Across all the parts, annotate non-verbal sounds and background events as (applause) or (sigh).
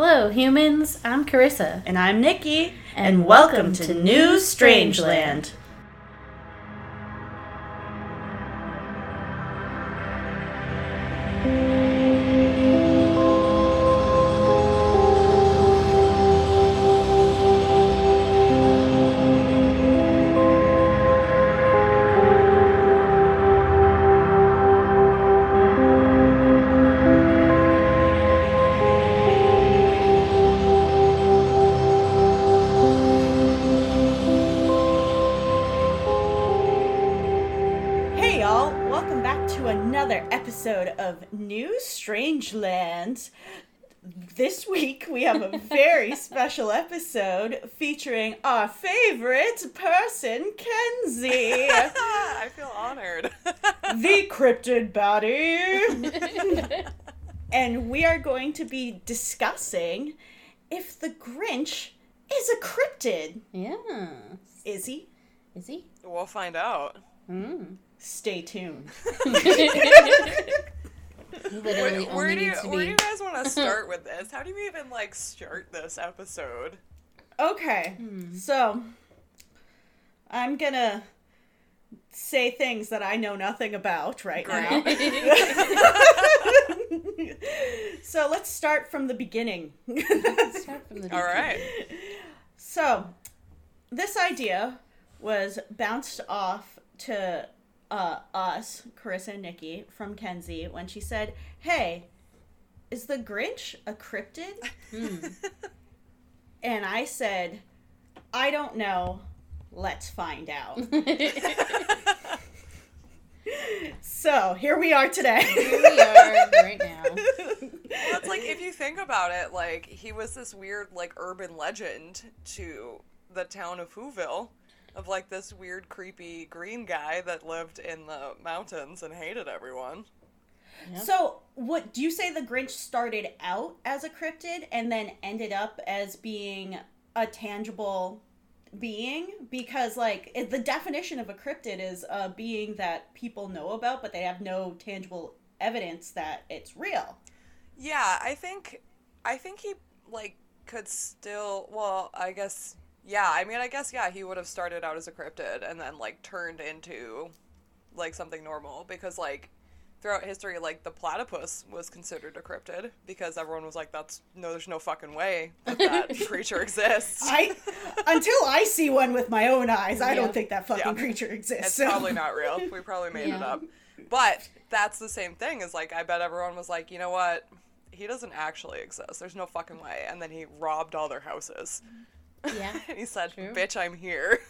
Hello, humans. I'm Carissa. And I'm Nikki. And welcome to New Strangeland. Hey, This week we have a very special episode featuring our favorite person, Kenzie, (laughs) I feel honored. (laughs) the cryptid baddie. (laughs) and we are going to be discussing if the Grinch is a cryptid. Yeah. Is he? Is he? we'll find out. Mm. Stay tuned. Literally Where, only where do you needs to where do you guys want to (laughs) start with this? How do we even like start this episode? Okay, hmm. so I'm gonna say things that I know nothing about right now. (laughs) so let's start from the beginning. Start from the All right. so this idea was bounced off to uh, us, Carissa and Nikki, from Kenzie when she said, "Hey, is the Grinch a cryptid?" and I said, "I don't know. Let's find out." (laughs) so here we are today. Here we are right now. That's like if you think about it, like he was this weird like urban legend to the town of Whoville. Of like this weird, creepy green guy that lived in the mountains and hated everyone. So, what do you say the Grinch started out as a cryptid and then ended up as being a tangible being? Because, like, it- the definition of a cryptid is a being that people know about, but they have no tangible evidence that it's real. Yeah, I think I think he like could still well, I guess yeah, I mean I guess yeah, he would have started out as a cryptid and then like turned into like something normal because like throughout history like the platypus was considered a cryptid because everyone was like that's no there's no fucking way that that (laughs) creature exists. I, until I see one with my own eyes, I Yeah. don't think that fucking Yeah. creature exists. It's so- probably not real. (laughs) We probably made it up. But that's the same thing as like I bet everyone was like, you know what? He doesn't actually exist. There's no fucking way. And then he robbed all their houses. Yeah. And (laughs) he said, True. "Bitch, I'm here." (laughs)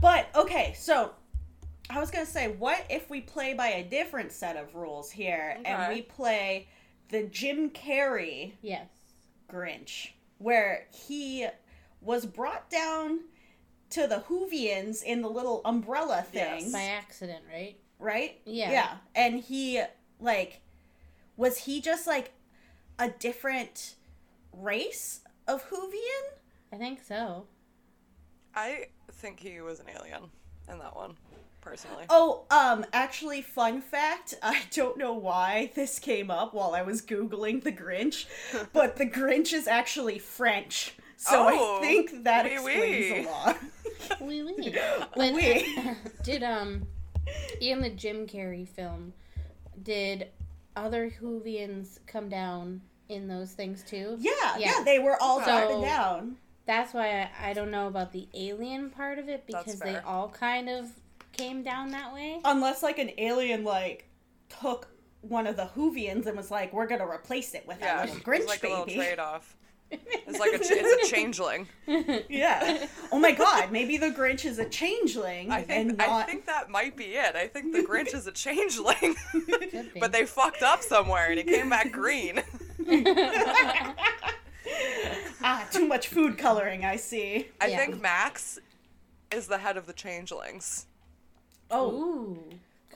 But okay, so I was gonna say, what if we play by a different set of rules here, and we play the Jim Carrey Yes. Grinch, where he was brought down to the Hoovians in the little umbrella thing, Yes. By accident, right? right? Yeah. Yeah, and he like was he just like a different race of Hoovian? I think so. I think he was an alien in that one, personally. Oh, um, actually, fun fact (laughs) I don't know why this came up while I was Googling the Grinch, (laughs) but the Grinch is actually French. So Oh, I think that oui, explains oui. a lot. (laughs) Wee wee. When, Oui. did um in the Jim Carrey film, did other Hoovians come down in those things too? Yeah, yeah, Yeah. they were all So- up and down. That's why I, I don't know about the alien part of it because they all kind of came down that way. Unless, like, an alien, like, took one of the Hoovians and was like, we're gonna replace it with yeah, that little it's Grinch like a baby. little trade-off. (laughs) It's like a ch- it's a changeling. (laughs) yeah. Oh my god, maybe the Grinch is a changeling I and think not. I think that might be it. I think the Grinch is a changeling, (laughs) but they fucked up somewhere and he came back green. (laughs) Ah, too much food coloring, I see. I Yeah. think Max is the head of the changelings. Oh. Ooh.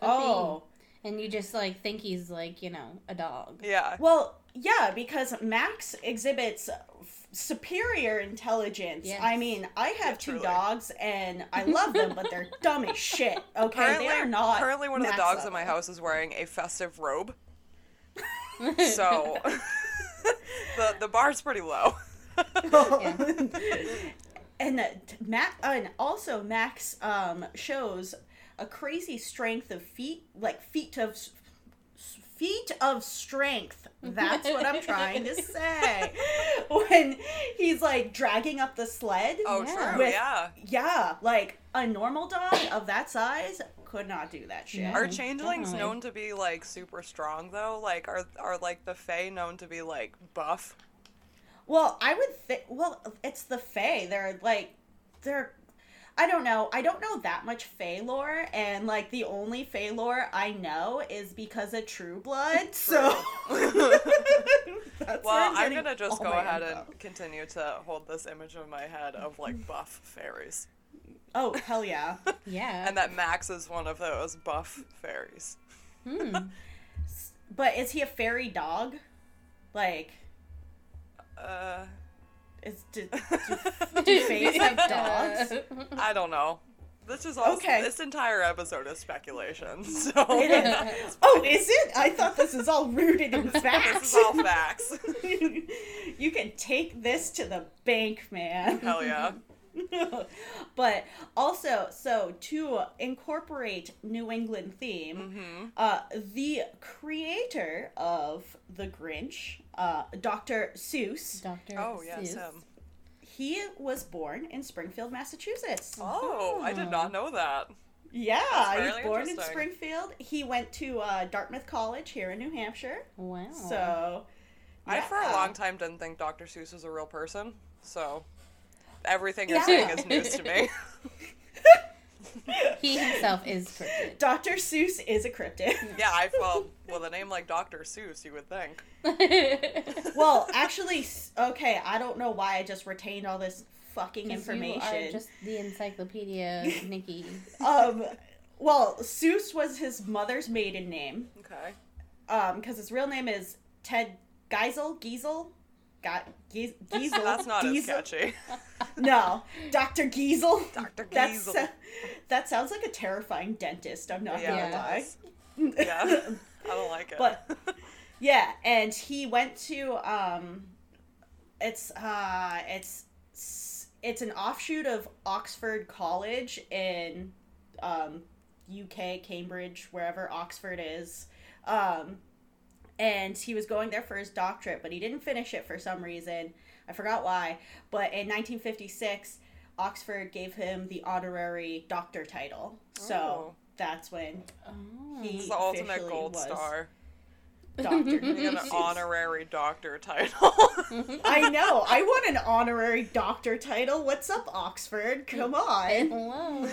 Oh. be. And you just like think he's like, you know, a dog. Yeah. Well, yeah, because Max exhibits f- superior intelligence. Yes. I mean, I have Yeah, two truly. dogs and I love them, but they're (laughs) dumb as shit. Okay, Currently, they are not. currently one of the Max dogs in my house is wearing a festive robe. (laughs) So (laughs) (laughs) the the bar's pretty low. (laughs) and uh, Mac, and also Max um, shows a crazy strength of feet, like feet of s- feet of strength. That's what I'm trying to say. When he's like dragging up the sled. Oh, Yeah. true. With- yeah. Yeah, like a normal dog of that size could not do that shit. Are changelings definitely. known to be like super strong though? Like, are are like the Fae known to be like buff? Well, I would think. Well, it's the Fae. They're like, they're. I don't know. I don't know that much Fae lore, and like the only Fae lore I know is because of True Blood. (laughs) So. (laughs) That's where Well, I'm getting gonna just go ahead info. and continue to hold this image in my head of like buff fairies, Oh hell yeah! (laughs) Yeah. and that Max is one of those buff fairies. Hmm. (laughs) but is he a fairy dog? Like, Uh, is do, (laughs) do, do fays have dogs? I don't know. This is all. Okay. This entire episode is speculation. So It is. Oh, is it? I thought this is all rooted in facts. this is all facts. you can take this to the bank, man. Hell yeah. (laughs) but also, so to incorporate New England theme, hmm uh, the creator of The Grinch, uh, Dr. Seuss, Dr. Oh yes, Seuss. him. he was born in Springfield, Massachusetts. Oh, I did not know that. Yeah, he was born in. Springfield. He went to uh, Dartmouth College here in New Hampshire. Wow. So, I for a long time didn't think Dr. Seuss was a real person. So everything you're Yeah. saying is news to me. (laughs) he himself is cryptid. Dr. Seuss is a cryptid. (laughs) yeah, I well with a name like Dr. Seuss, you would think. (laughs) well, actually, okay, I don't know why I just retained all this fucking 'Cause You information. are just the encyclopedia, Nikki. Um, well, Seuss was his mother's maiden name. Okay. Um, because his real name is Ted Geisel. Giesel. Got Gies- (laughs) Giesel. That's not as Giesel? catchy. (laughs) No, Dr. Giesel. (laughs) Dr. That's Giesel. that sounds like a terrifying dentist. I'm not Yeah, gonna lie. Yeah. I don't like it. But yeah, and he went to um it's uh it's it's an offshoot of Oxford College in um UK, Cambridge, wherever Oxford is. Um and he was going there for his doctorate, but he didn't finish it for some reason. I forgot why. But in 1956, Oxford gave him the honorary doctor title. So Oh. that's when Oh. He- it's the ultimate officially gold was. star. doctor. (laughs) You get an honorary doctor title. (laughs) I know. I want an honorary doctor title. What's up, Oxford? Come on. Hello.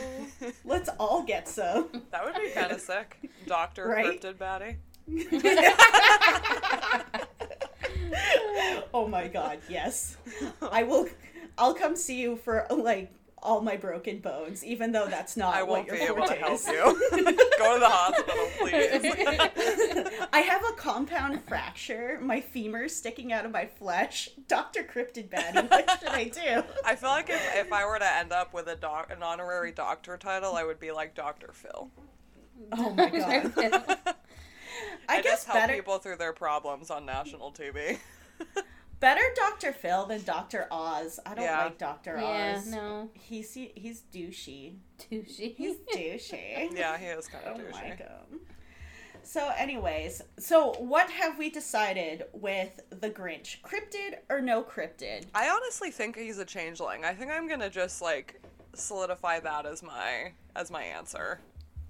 Let's all get some. that would be kind of sick. Doctor Right? Cryptid Baddie. (laughs) oh my god, yes. I will I'll come see you for like all my broken bones, even though that's not I what won't your be able to forte help is. you. (laughs) Go to the hospital, please. (laughs) I have a compound fracture. My femur sticking out of my flesh. Dr. Cryptid Baddie, what should I do? I feel like if, if I were to end up with a doc, an honorary doctor title, I would be like Dr. Phil. Oh my god. I, I, guess just help better people through their problems on national TV. (laughs) better Dr. Phil than Dr. Oz. I don't Yeah. like Dr. yeah, Oz. no. He's he's douchey. Douchey. He's (laughs) douchey. yeah, he is kind of don't douchey. like him. So, anyways, so what have we decided with the Grinch? Cryptid or no cryptid? I honestly think he's a changeling. I think I'm gonna just like solidify that as my as my answer.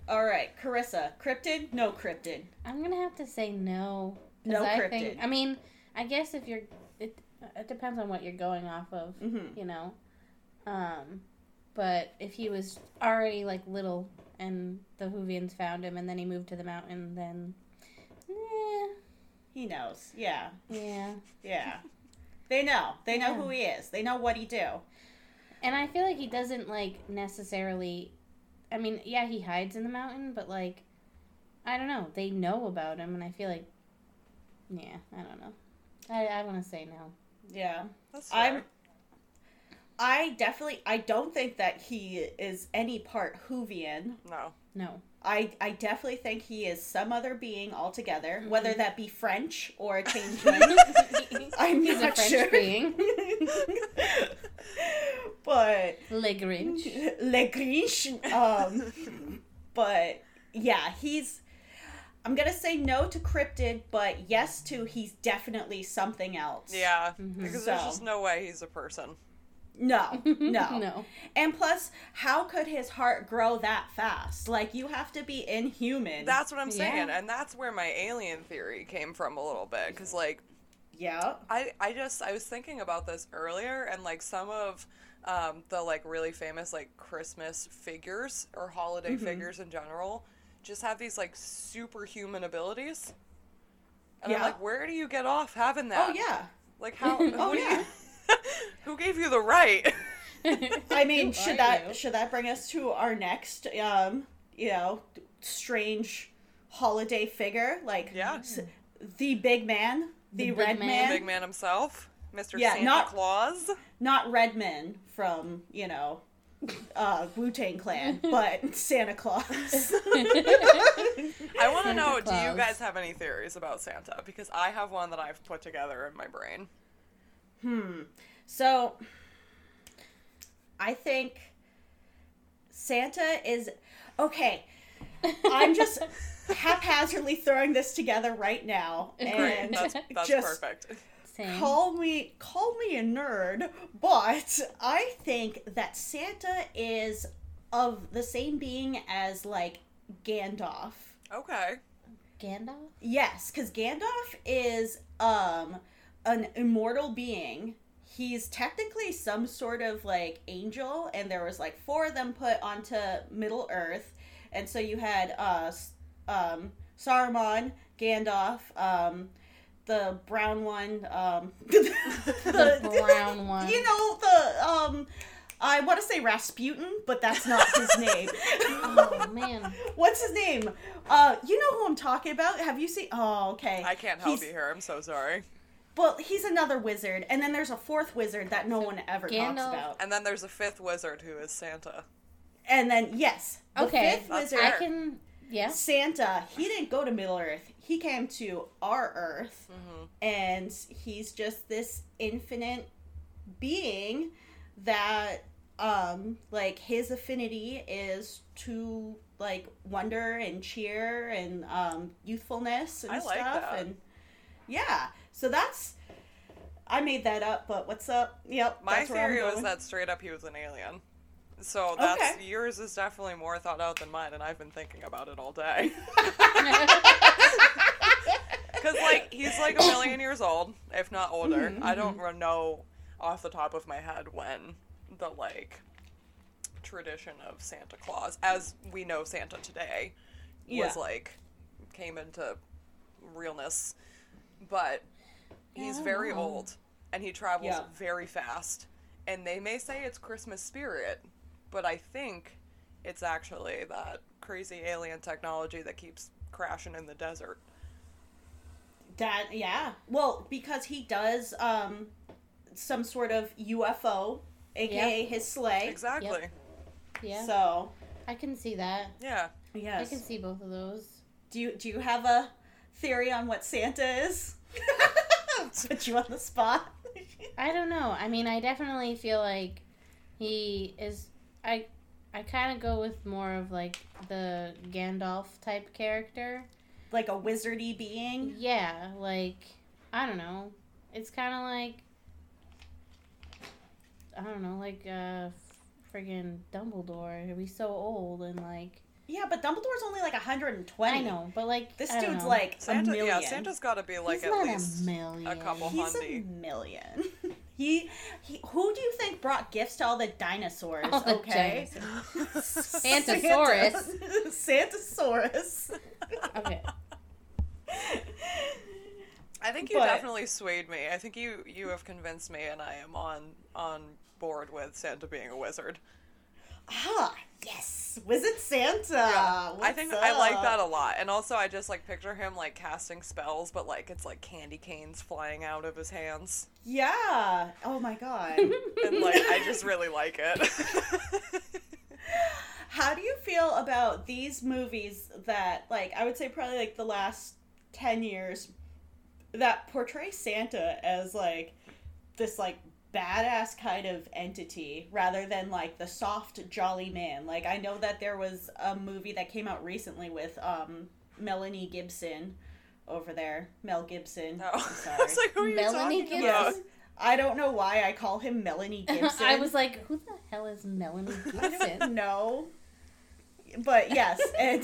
All right, Carissa, cryptid, no cryptid. I'm gonna have to say no. No I cryptid. Think, I mean, I guess if you're, it, it depends on what you're going off of, Mhm. you know. Um, but if he was already like little and the Hoovians found him and then he moved to the mountain, then, eh, He knows. Yeah, yeah. yeah. They know. They know Yeah. who he is. They know what he do. And I feel like he doesn't like necessarily. I mean, yeah, he hides in the mountain, but like, I don't know. They know about him, and I feel like, yeah, I don't know. I I want to say no. Yeah. That's I'm. I definitely I don't think that he is any part Hoovian. no. No. I I definitely think he is some other being altogether, Mm-hmm. whether that be French or a changeling. (laughs) I'm He's not a Fletcher. French being. (laughs) but Le Grinch. Le Grinch. Um, (laughs) but yeah, he's. I'm gonna say no to cryptid, but yes to he's definitely something else. Yeah, Mm-hmm. because there's just no way he's a person. No, (laughs) no, no. And plus, how could his heart grow that fast? Like you have to be inhuman. That's what I'm saying, Yeah. and that's where my alien theory came from a little bit. Because like, yeah. I I just I was thinking about this earlier, and like some of um, the like really famous like Christmas figures or holiday Mm-hmm. figures in general just have these like superhuman abilities. And I'm like, where do you get off having that? Oh yeah. Like how? (laughs) Oh yeah. you- (laughs) who gave you the right? I (laughs) mean, Who should that you? should that bring us to our next, um, you know, strange holiday figure like Yeah. s- the big man, the, The big red man. man, Big man himself, Mr. Yeah, Santa not- Claus. not Redman from you know, uh, Wu Tang Clan, (laughs) but Santa Claus. I want to Santa know, do you guys have any theories about Santa? Because I have one that I've put together in my brain. So, I think Santa is okay. I'm just (laughs) haphazardly throwing this together right now, Great, and that's, that's (laughs) just perfect. Same. call me call me a nerd, but I think that Santa is of the same being as like Gandalf. Okay. Gandalf? Yes, because Gandalf is um an immortal being. He's technically some sort of like angel, and there was like four of them put onto Middle Earth, and so you had uh um Saruman, Gandalf, um the brown one, um (laughs) The brown (laughs) one. You know the um. I want to say Rasputin, but that's not his (laughs) name. Oh, man. What's his name? Uh, you know who I'm talking about? Have you seen? Oh, okay. I can't help He's- you here. I'm so sorry. Well, he's another wizard, and then there's a fourth wizard that no one ever Gandalf- talks about. And then there's a fifth wizard who is Santa. And then yes, the Okay. fifth wizard, I can. Yeah. Santa. He didn't go to Middle Earth. He came to our Earth, Mm-hmm. and he's just this infinite being that, um, like his affinity is to like wonder and cheer and um youthfulness and I like stuff that. and yeah so that's i made that up but what's up yep My that's where I'm theory was that straight up he was an alien. So that's Okay. yours is definitely more thought out than mine, and I've been thinking about it all day. (laughs) (laughs) Because like he's like a million years old, if not older. Mm-hmm, I don't know off the top of my head when the like tradition of Santa Claus, as we know Santa today, Yeah. was like came into realness. But he's very know. old and he travels Yeah. very fast. And they may say it's Christmas spirit, but I think it's actually that crazy alien technology that keeps crashing in the desert. That yeah. Well, because he does um some sort of UFO, aka his sleigh. Exactly. Yeah. So I can see that. Yeah. Yes. I can see both of those. Do you do you have a theory on what Santa is? (laughs) (laughs) Put you on the spot. (laughs) I don't know. I mean, I definitely feel like he is. I I kind of go with more of like the Gandalf type character. like a wizardy being. Yeah, like I don't know. It's kind of like I don't know, like uh, friggin' Dumbledore. He's so old and like Yeah, but Dumbledore's only like 120. I know, but like This I dude's know. like a Santa, million. yeah, Santa's got to be like He's at least a million. couple He's a million. (laughs) he, he, who do you think brought gifts to all the dinosaurs? All the okay, (laughs) Santasaurus. Santasaurus. (laughs) Okay. I think you But- definitely swayed me. I think you you have convinced me, and I am on on board with Santa being a wizard. Ah, yes, Wizard Santa. I What's think I like that a lot, and also I just like picture him like casting spells, but like it's like candy canes flying out of his hands, Yeah. Oh my god. (laughs) and like I just really like it. (laughs) How do you feel about these movies that, like, I would say probably like the last 10 years that portray Santa as like this like badass kind of entity rather than like the soft jolly man. Like I know that there was a movie that came out recently with um Melanie Gibson over there. Mel Gibson. No. I'm (laughs) I was like, who are you Melanie talking Gibson? about? Yes. I don't know why I call him Melanie (laughs) Gibson. I was like, who the hell is Melanie (laughs) Gibson? don't. But yes, and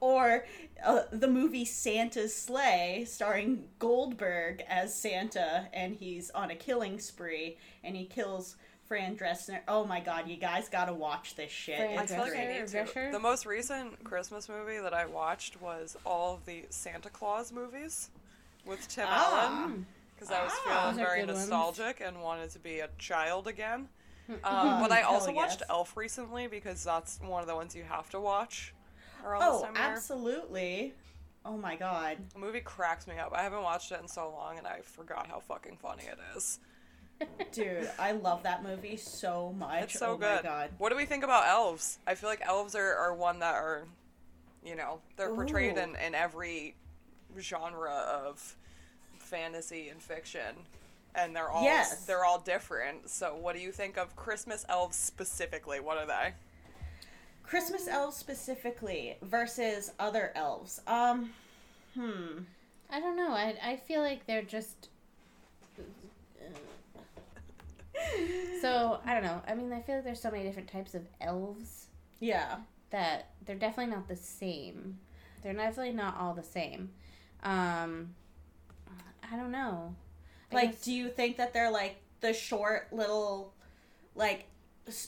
or uh, the movie Santa's Slay, starring Goldberg as Santa, and he's on a killing spree, and he kills Fran Dresner. Oh my god, you guys gotta watch this shit. Fran I It's feel like I Drescher, need to. Drescher? The most recent Christmas movie that I watched was all of the Santa Claus movies with Tim Ah. Allen because I was Ah. feeling Those very good ones. nostalgic and wanted to be a child again. (laughs) Um, but I Hell also watched yes. Elf recently because that's one of the ones you have to watch around Oh, time of absolutely. Oh my god. The movie cracks me up. I haven't watched it in so long, and I forgot how fucking funny it is. (laughs) Dude, I love that movie so much. It's so oh good. my god. What do we think about elves? I feel like elves are, are one that are, you know, they're portrayed in, in every genre of fantasy and fiction, and they're all Yes. they're all different. So, what do you think of Christmas elves specifically? What are they? Christmas elves specifically versus other elves. Um, hmm. I don't know. I I feel like they're just. So I don't know. I mean, I feel like there's so many different types of elves Yeah. that they're definitely not the same. They're definitely not all the same. Um, I don't know. I Like, guess- do you think that they're like the short little, like,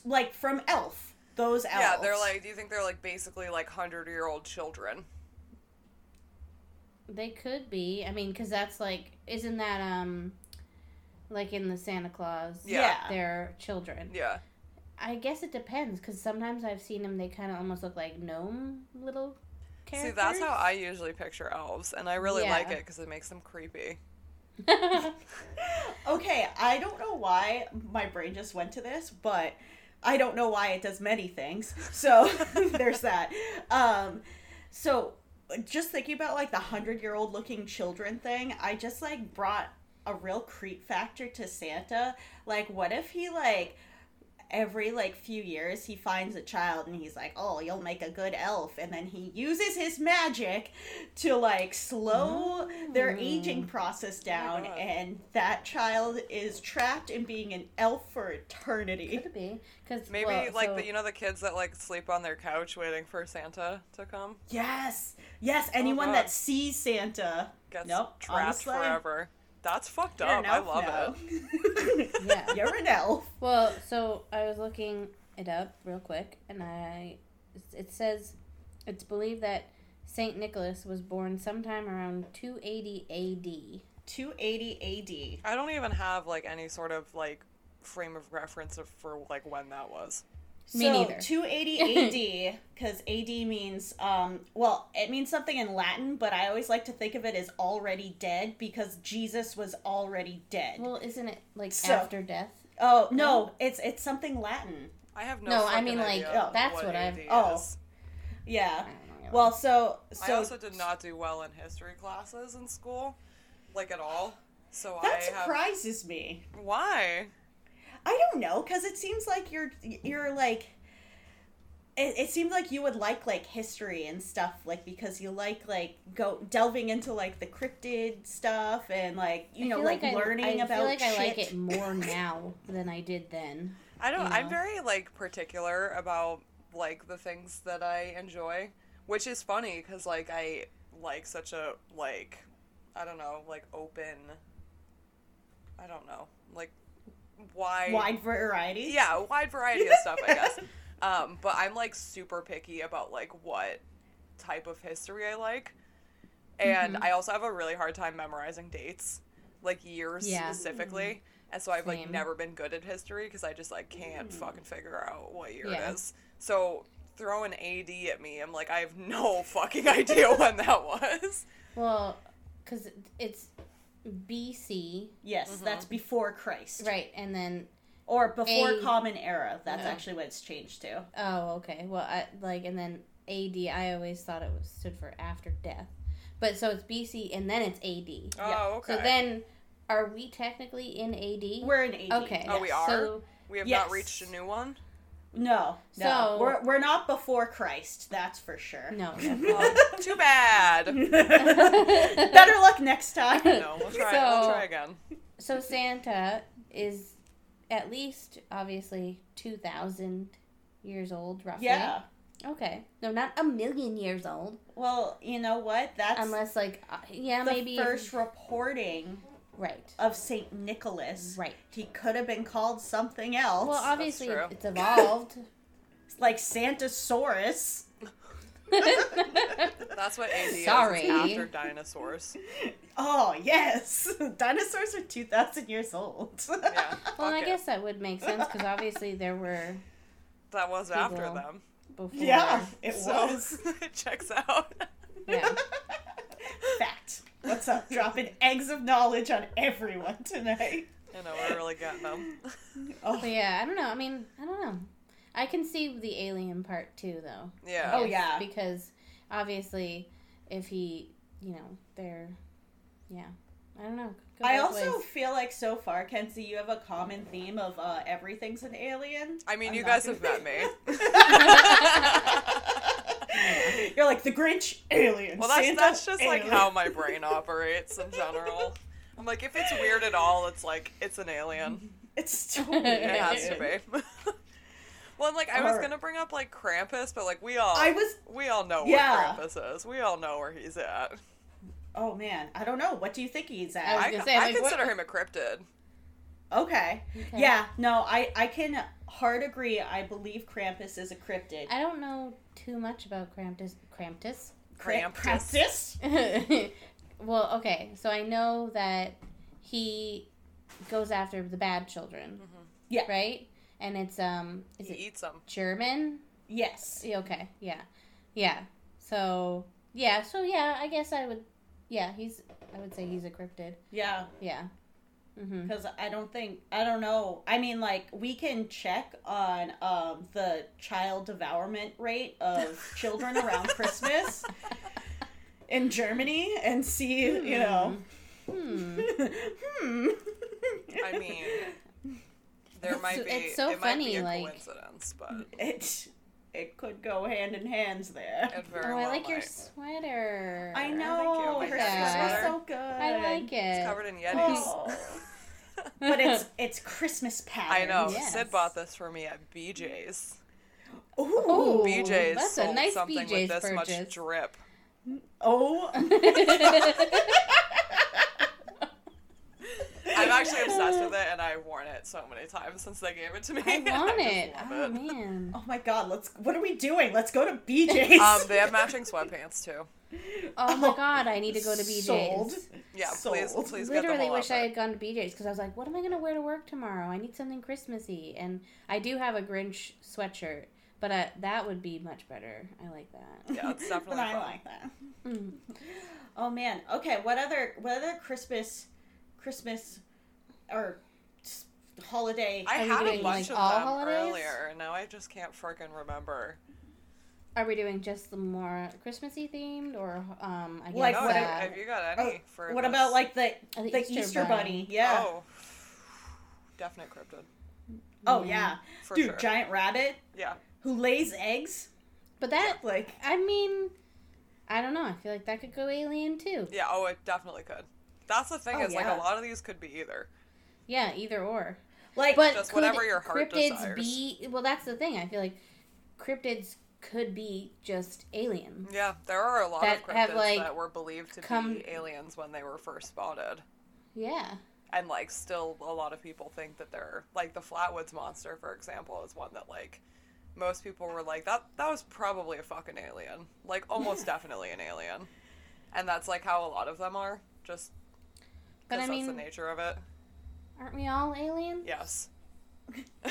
like from Elf? Those elves. Yeah, they're like. Do you think they're like basically like hundred year old children? they could be. I mean, because that's like, isn't that um, like in the Santa Claus? Yeah. they're children. Yeah. I guess it depends because sometimes I've seen them. They kind of almost look like gnome little See, that's how I usually picture elves, and I really like it because it makes them creepy. (laughs) Okay, I don't know why my brain just went to this, but I don't know why it does many things. So (laughs) there's that. Um, so just thinking about like the hundred year old looking children thing, I just like brought a real creep factor to Santa. Like, what if he like every like few years he finds a child and he's like, "Oh, you'll make a good elf," and then he uses his magic to like slow their hmm. aging process oh down, God. and that child is trapped in being an elf for eternity. Could be because Maybe like the you know the kids that like sleep on their couch waiting for Santa to come Yes, yes. Oh anyone God. that sees Santa, gets Nope, trapped honestly, forever. That's fucked up. an I love now. it. (laughs) Yeah. you're an elf. Well, so I was looking it up real quick, and I it says it's believed that Saint Nicholas was born sometime around 280 A.D. 280 AD. I don't even have like any sort of like frame of reference for like when that was. Me so neither. 280 AD, (laughs) because AD means, um, well, it means something in Latin, but I always like to think of it as already dead because Jesus was already dead. Well, isn't it like So- after death? oh no, it's it's something Latin. I have no. No, I fucking mean, like, oh, that's what, what I've- AD oh. is. Yeah. I don't know. Well, so I so also did not do well in history classes in school, like at all. So that I have. surprises me. Why? I don't know, because it seems like you're you're like. It, it seemed like you would like like history and stuff, like because you like like go delving into like the cryptid stuff and like you I know feel like, I- learning I, about feel like shit. I like it more now than I did then. I don't. You I'm very like particular about like the things that I enjoy, which is funny because like I like such a like I don't know like open. I don't know like wide. wide variety. Yeah, wide variety of stuff. I guess. (laughs) Um, but I'm like super picky about like what type of history I like, and Mhm. I also have a really hard time memorizing dates, like years Yeah. specifically. And so I've like never been good at history because I just like can't fucking figure out what year Yeah. it is. So throw an AD at me, I'm like I have no (laughs) fucking idea when that was. Well, because it's BC, Yes, Mm-hmm. that's before Christ, right? And then or before A- Common Era. That's actually what it's changed to. oh, okay. Well, I like and then AD. I always thought it was stood for after death, but so it's BC and then it's AD. Oh, okay. So then are we technically in AD? We're in AD. okay. Oh, we are? So We have Yes. not reached a new one. No, no, So- we're we're not before Christ. That's for sure. no. (laughs) (laughs) Too bad. (laughs) Better luck next time. No, we'll try. So- we'll try again. so Santa is at least obviously two thousand years old, roughly. Yeah. Okay. No, not a million years old. Well, you know what? That's Unless like uh, yeah, the maybe if- first reporting right. of Saint Nicholas. Right. He could have been called something else, Well, obviously true. it's evolved. (laughs) like Santasaurus. (laughs) That's what AD Sorry. is. After dinosaurs. Oh yes, (laughs) dinosaurs are two thousand years old. Yeah. well, fuck I it. guess that would make sense because obviously there were that was after them. before. yeah, it So was. it checks out. Yeah. Fact. What's up? Dropping eggs of knowledge on everyone tonight. You know, we're really getting them. Oh, But yeah, I don't know. I mean, I don't know. I can see the alien part too, though. Yeah. Oh, yeah. Because obviously, if he, you know, they're, yeah, I don't know. Go I also ways. feel like so far, Kenzie, you have a common theme of uh, everything's an alien. I mean, I'm you guys have met me. (laughs) (laughs) (laughs) (laughs) You're like the Grinch alien. Well, that's Santa, that's just like how my brain operates in general. I'm like, if it's weird at all, it's like it's an alien. (laughs) it's totally It has to be. (laughs) well, like I was Or- gonna bring up like Krampus, but like we all I was. we all know Yeah. where Krampus is. We all know where he's at. Oh man, I don't know. What do you think he's at? was I, say, I like, what- consider him a cryptid. Okay. Okay. Yeah. No, I I can hard agree. I believe Krampus is a cryptid. I don't know too much about Krampus. Krampus. Krampus. Krampus? (laughs) well, okay, so I know that he goes after the bad children. Yeah. Right. And it's um, is He it eats them. German? Yes. Okay, yeah, yeah. So yeah, so yeah, I guess I would. Yeah, he's. I would say he's a cryptid. Yeah. Yeah. Mm-hmm. Because I don't think I don't know. I mean, like we can check on um, the child devourment rate of (laughs) children around Christmas in Germany and see, you know. Hmm. hmm. I mean, there might so- be. it's so it might be funny, a like- coincidence, but it it could go hand in hands there. it very Oh, well I like your sweater. I Thank know you. her Yeah. sweater's so good. I like it. It's covered in Yetis. Oh. (laughs) but it's it's Christmas pattern. I know. Yes. Sid bought this for me at BJ's. Ooh. Ooh, BJ's that's a nice something BJ's with this much purchase. drip. Oh. (laughs) (laughs) I'm actually obsessed with it, and I've worn it so many times since they gave it to me. (laughs) I want just it. Oh it. man. Oh my god, let's what are we doing? Let's go to BJ's. Um, they have matching sweatpants too. Oh my god, I need to go to BJ's. Sold. Yeah, please, Sold. please get the Literally whole wish I had gone to BJ's because I was like, what am I gonna wear to work tomorrow? I need something Christmassy, and I do have a Grinch sweatshirt, but uh, that would be much better. I like that. Yeah, it's (laughs) definitely But I like that. Mm. Oh man. Okay, what other what other Christmas Christmas or holiday I Are we had a doing, bunch like, of all them holidays? earlier, and now I just can't freaking remember. Are we doing just the more Christmassy themed, or um? I guess Like no, what- have, uh, have you got any for What this? about like the uh, the Easter, bunny? Yeah. Oh, Oh, definite cryptid Mm. yeah. for Dude, sure. giant rabbit yeah, who lays eggs. But that, Like I mean, I don't know. I feel like that could go alien too. yeah. Oh, it definitely could. That's the thing Oh, is like a lot of these could be either. Yeah, either or. like But Just could whatever your heart cryptids desires. be? Well, that's the thing. I feel like cryptids could be just aliens. Yeah, there are a lot That of cryptids have, like, that were believed to come- be aliens when they were first spotted. Yeah. And like still a lot of people think that they're like the Flatwoods monster, for example, is one that like most people were like, that that was probably a fucking alien. Like almost (laughs) definitely an alien. And that's like how a lot of them are. Just But because I that's the nature of it. Aren't we all aliens? Yes. (laughs)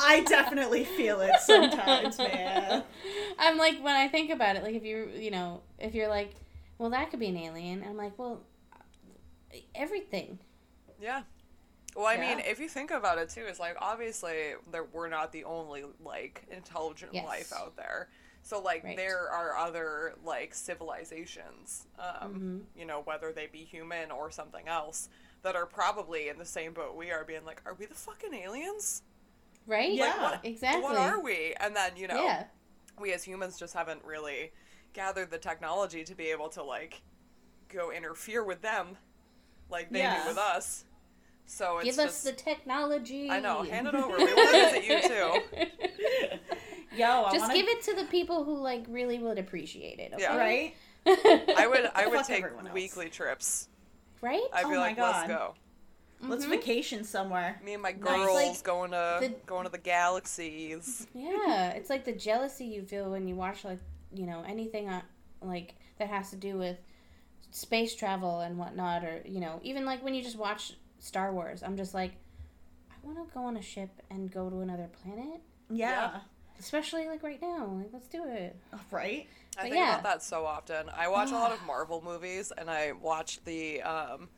I definitely feel it sometimes, man. I'm like when I think about it, like if you you know if you're like, well that could be an alien. I'm like, well, everything. Yeah. Well, I Yeah. mean, if you think about it too, it's like obviously there we're not the only like intelligent Yes. life out there. So like Right. there are other like civilizations, um, Mhm. you know, whether they be human or something else, that are probably in the same boat we are, being like, are we the fucking aliens? Right? Yeah. what- exactly. What are we? And then you know, Yeah. we as humans just haven't really gathered the technology to be able to like go interfere with them, like they Yeah. do with us. So it's Give just, us the technology. I know, (laughs) hand it over. We want to visit you too. (laughs) Yo, I Just wanna, give it to the people who like really would appreciate it. Okay? Yeah. right. (laughs) I would I would Fuck take weekly trips. Right? I'd Oh be my like, let's God. go. Let's Mhm. vacation somewhere. Me and my Nice. girls Like, going to the- going to the galaxies. Yeah, (laughs) it's like the jealousy you feel when you watch like you know anything uh, like that has to do with space travel and whatnot, or you know even like when you just watch Star Wars. I'm just like, I want to go on a ship and go to another planet, Yeah. Especially like right now. Like let's do it. (laughs) Right. I But think yeah. about that so often. I watch a lot of (sighs) Marvel movies, and I watched the um,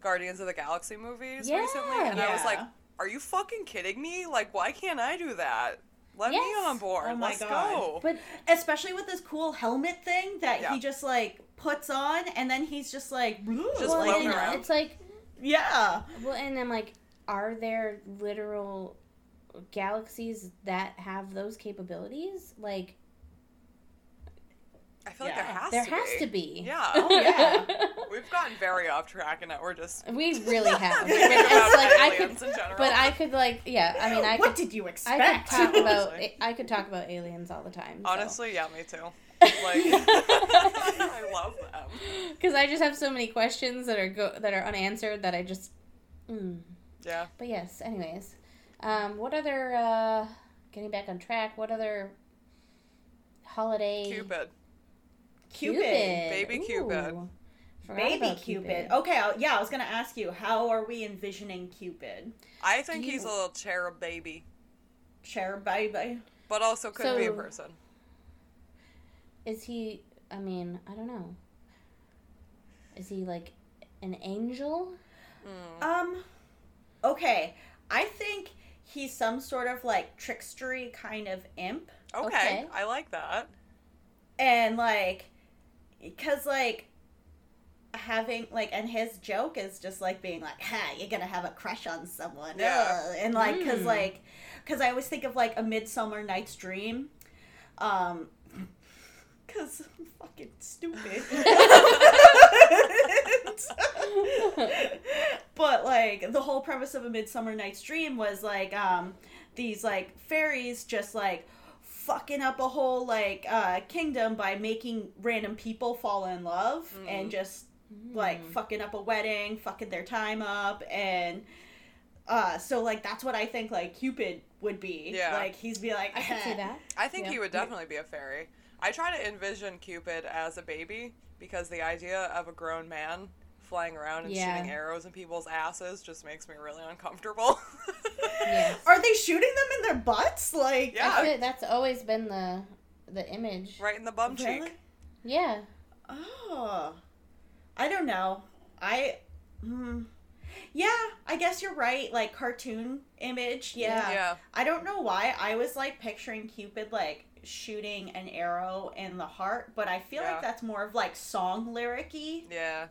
Guardians of the Galaxy movies Yeah. recently, and I was like, "Are you fucking kidding me? Like, why can't I do that? Let me on board. Oh my Let's God. go." But Especially with this cool helmet thing that Yeah. he just like puts on, and then he's just like, Just well, floating around. it's like yeah. well, and I'm like, are there literal galaxies that have those capabilities? Like I feel like there has to be there to has be. to be. Yeah. Oh, (laughs) yeah. We've gotten very off track, and now we're just (laughs) We really (laughs) have. thinking it's like I could, in but I could like, yeah. I mean, I what could, did you I expect? could talk about, I could talk about aliens all the time. honestly, yeah, me too. Like, I love them. because I just have so many questions that are go that are unanswered that I just. Mm. Yeah. But yes, anyways, um, what other? uh Getting back on track. What other holiday? Cupid. Cupid. Baby Cupid. Forgot Baby about Cupid. Okay, I- yeah, I was gonna ask you, how are we envisioning Cupid? I think Do he's a little cherub baby, Cherub baby. but also could be a person. Is he? I mean, I don't know. Is he like an angel? Mm. Um, okay, I think he's some sort of like trickstery kind of imp, Okay, okay. I like that. and like, cause like having like, and his joke is just like being like, "Ha, you're gonna have a crush on someone," Yeah. Ugh. and like, cause Mm. like, cause I always think of like a Midsummer Night's Dream, um. Cause I'm fucking stupid. but like the whole premise of a Midsummer Night's Dream was like um these like fairies just like fucking up a whole like uh kingdom by making random people fall in love and just like Mm. fucking up a wedding, fucking their time up and uh so like that's what I think like Cupid would be. Yeah. Like he's be like I can see that. I think Yeah. he would definitely be a fairy. I try to envision Cupid as a baby because the idea of a grown man flying around and Yeah. shooting arrows in people's asses just makes me really uncomfortable. (laughs) Yeah. Are they shooting them in their butts? Like Yeah. I feel that's always been the the image. right in the bum Really? cheek. Yeah. Oh, I don't know. I, hmm. yeah, I guess you're right. Like cartoon image. Yeah. Yeah. I don't know why I was like picturing Cupid like shooting an arrow in the heart, but I feel Yeah. like that's more of like song lyricy, Yeah.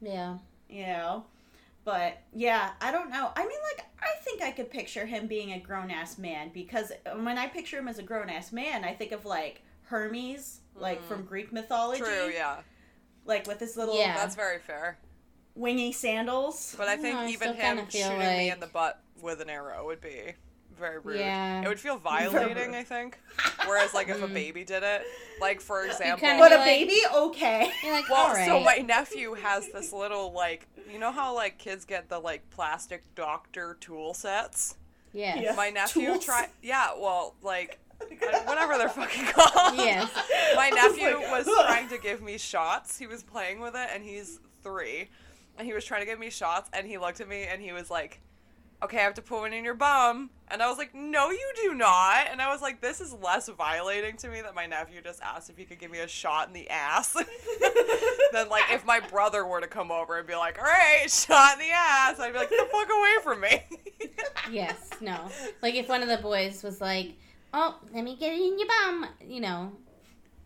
Yeah. you know. But yeah, I don't know. I mean, like, I think I could picture him being a grown ass man because when I picture him as a grown ass man, I think of like Hermes, like Mhm. from Greek mythology, True, yeah. like with his little Yeah. That's very fair. wingy sandals. But I think No, I even him kinda feel shooting me in the butt with an arrow would be very rude. Yeah. It would feel (laughs) violating. I think. Whereas, like, if a Mm. baby did it, like, for example. kinda But a like- baby, okay. You're like, Well, all right. so my nephew has this little, like, you know how, like, kids get the, like, plastic doctor tool sets? yes. Yeah. My nephew Tools? tried. Yeah, well, like, (laughs) I- whatever they're fucking called. Yes. (laughs) My I was nephew like, was trying to give me shots. He was playing with it, and he's three. And he was trying to give me shots, and he looked at me, and he was like, okay, I have to put one in your bum. And I was like, no, you do not. And I was like, this is less violating to me that my nephew just asked if he could give me a shot in the ass (laughs) than like if my brother were to come over and be like, all right, shot in the ass. I'd be like, the fuck away from me. (laughs) Yes. No. Like if one of the boys was like, oh, let me get it in your bum. You know,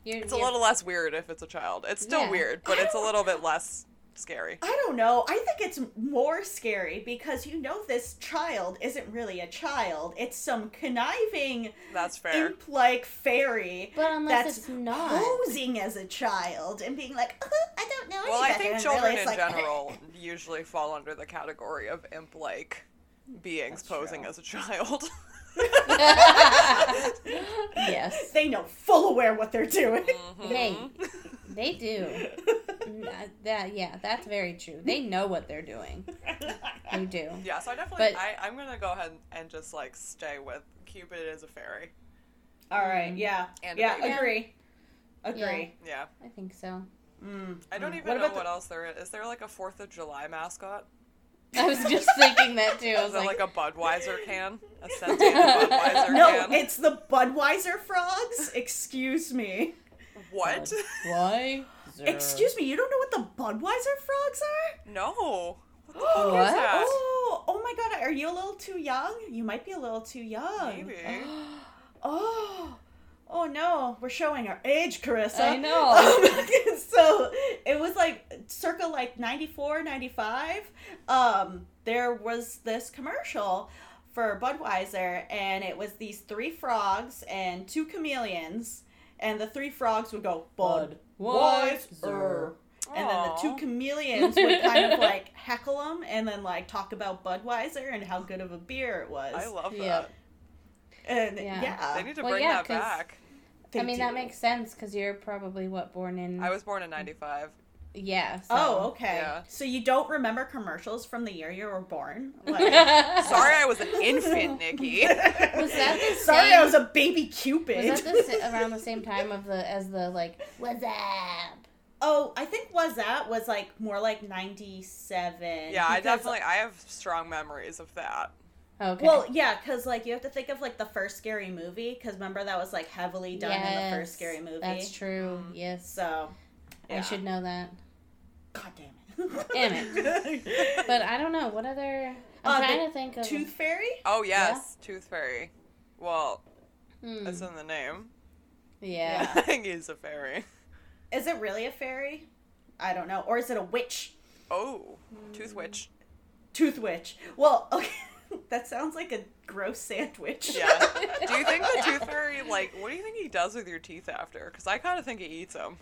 you're, It's a you're- little less weird if it's a child. It's still Yeah. weird, but it's a little bit less scary. I don't know. I think it's more scary because you know this child isn't really a child. It's some conniving That's fair. imp-like fairy But unless that's it's not. posing as a child and being like, "Uh, I don't know. Well, I think and children in like, general (laughs) usually fall under the category of imp-like beings That's posing true. as a child. (laughs) yes, they know full aware what they're doing. Hey. they do. (laughs) N- That yeah, that's very true. They know what they're doing. They do. (laughs) yeah, so I definitely, But- I, I'm gonna go ahead and just like stay with Cupid is a fairy. All right. Mm. Yeah. And yeah. baby. Agree. Agree. Yeah, I think so. Mm. I don't Mm. even What know what the- else there is. Is there like a Fourth of July mascot? I was just thinking that too. Is was that like, like, a Budweiser can? A (laughs) sentient Budweiser No, can? it's the Budweiser frogs. Excuse me. what? why? Excuse me. You don't know what the Budweiser frogs are? no. What? that? Oh, oh my God! Are you a little too young? You might be a little too young. Maybe. (gasps) Oh, oh no! We're showing our age, Carissa. I know. (laughs) Um, so it was like circa like 94, 95. Um, there was this commercial for Budweiser, and it was these three frogs and two chameleons, and the three frogs would go Budweiser. Budweiser. And then the two chameleons would kind of (laughs) like heckle them and then like talk about Budweiser and how good of a beer it was. I love that. Yeah. and Yeah. yeah, They need to Well, bring yeah, that 'cause- back. I mean, that makes sense because you're probably what born in. I was born in 95. Yeah. So. Oh, okay. Yeah. So you don't remember commercials from the year you were born? (laughs) Like, Sorry, I was an (laughs) infant, Nikki. (laughs) Was that the Sorry, same- I was a baby Cupid. Was that the, around the same time of the as the like what's up? oh, I think was that was like more like ninety seven. Yeah, I definitely I have strong memories of that. Okay. Well, yeah, because like you have to think of like the first scary movie, because remember that was like heavily done in the first scary movie. That's true. Mm. Yes. So, yeah. I should know that. God damn it. Damn it. (laughs) But I don't know what other. I'm Uh, trying to think of. Tooth Fairy. Oh yes, Tooth Fairy. Well, Hmm, it's in the name. yeah. (laughs) I think he's a fairy. Is it really a fairy? I don't know. Or is it a witch? Oh, Tooth Witch. Tooth witch. Well, (laughs) okay. that sounds like a gross sandwich. Yeah. Do you think the Tooth Fairy like? What do you think he does with your teeth after? Because I kind of think he eats them.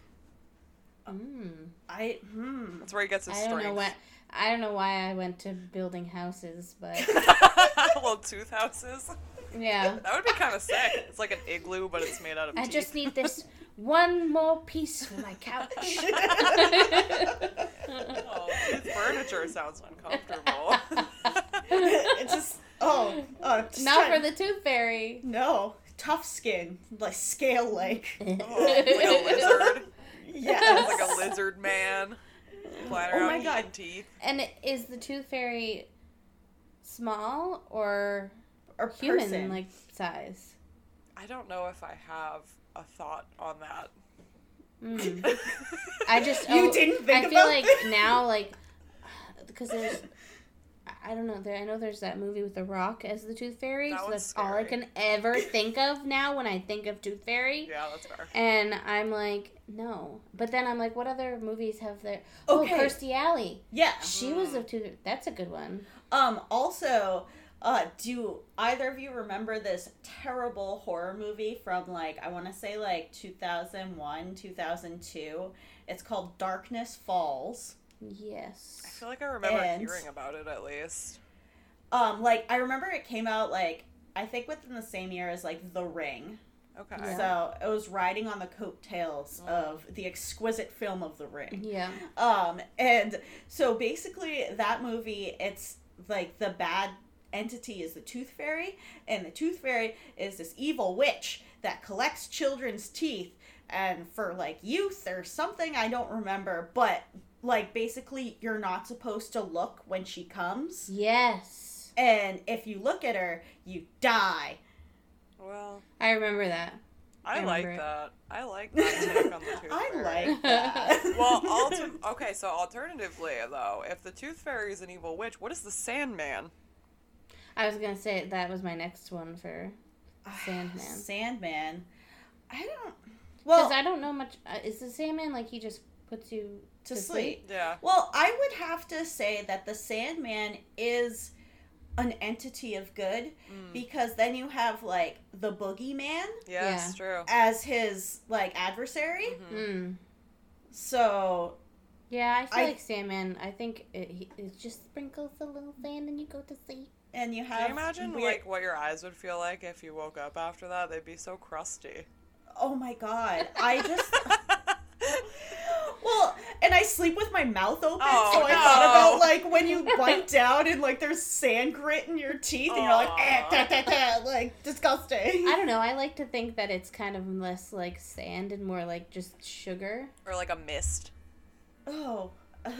Mm. I hmm. That's where he gets his I don't strength. know what. I don't know why I went to building houses, but (laughs) Little tooth houses. yeah. That would be kind of sick. It's like an igloo, but it's made out of I teeth. just need this (laughs) one more piece for my couch. (laughs) Oh, tooth furniture sounds uncomfortable. it's just oh, oh just Not trying- for the tooth fairy. no tough skin, like scale like. Oh, like a lizard. Yes. like a lizard man. Flying Oh around my eating God. teeth. And is the tooth fairy small or or human person. like size? I don't know if I have a thought on that. Mm. (laughs) I just You oh, didn't think I feel about like this? now like because there's I- I don't know. There, I know there's that movie with The Rock as the Tooth Fairy. That so one's that's all I can ever think of now when I think of Tooth Fairy. Yeah, that's fair. And I'm like, no. But then I'm like, what other movies have there? Oh, Kirstie Alley. yeah. She was a tooth. That's a good one. Um. Also, uh, do either of you remember this terrible horror movie from like I want to say like two thousand one, two thousand two? It's called Darkness Falls. Yes. I feel like I remember And- hearing about it at least. Um. Like I remember it came out like I think within the same year as like The Ring. Okay. Yeah. So it was riding on the coattails Mm. of the exquisite film of The Ring. Yeah. Um, and so basically, that movie, it's like the bad entity is the Tooth Fairy, and the Tooth Fairy is this evil witch that collects children's teeth, and for like youth or something, I don't remember, but like basically, you're not supposed to look when she comes, Yes. and if you look at her, you die. Well, I remember that. I, I like remember it. that. I like that take on the (laughs) tooth I fairy. like (laughs) that. (laughs) Well, alter- okay, so alternatively, though, if the tooth fairy is an evil witch, what is the Sandman? I was gonna say that was my next one for (sighs) Sandman? Sandman. I don't. Because Well, I don't know much. Uh, is the Sandman like he just puts you to to sleep. Yeah. Well, I would have to say that the Sandman is an entity of good Mm. because then you have like the boogeyman Yeah, it's true. as his like adversary. Mhm. Mm. So Yeah, I feel I- like Sandman. I think it, he, it just sprinkles a little sand and you go to sleep. and you have Can you imagine weird- like what your eyes would feel like if you woke up after that? They'd be so crusty. oh my god, I just (laughs) well, and I sleep with my mouth open, Oh, so I no. thought about like when you (laughs) bite down and like there's sand grit in your teeth, and you're like, eh, Aw. ta, ta, ta, like disgusting. I don't know. I like to think that it's kind of less like sand and more like just sugar. or like a mist. Oh, a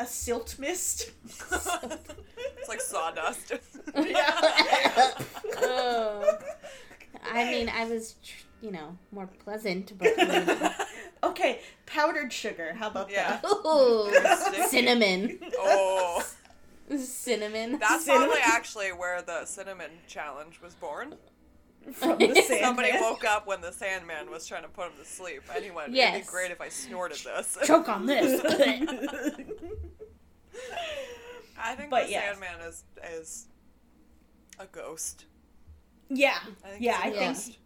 a silt mist. It's like sawdust. (laughs) yeah. (laughs) Oh. I mean, I was, tr- you know, more pleasant, but (laughs) okay, powdered sugar. How about Yeah. that? Ooh, cinnamon, oh, cinnamon. that's Cinnamon. probably actually where the cinnamon challenge was born. From the (laughs) Sandman. Somebody woke up when the Sandman was trying to put him to sleep, and he went, "It'd Yes. be great if I snorted this." (laughs) choke on this. I think But the yes. Sandman is is a ghost. yeah, I think yeah. he's a I think ghost.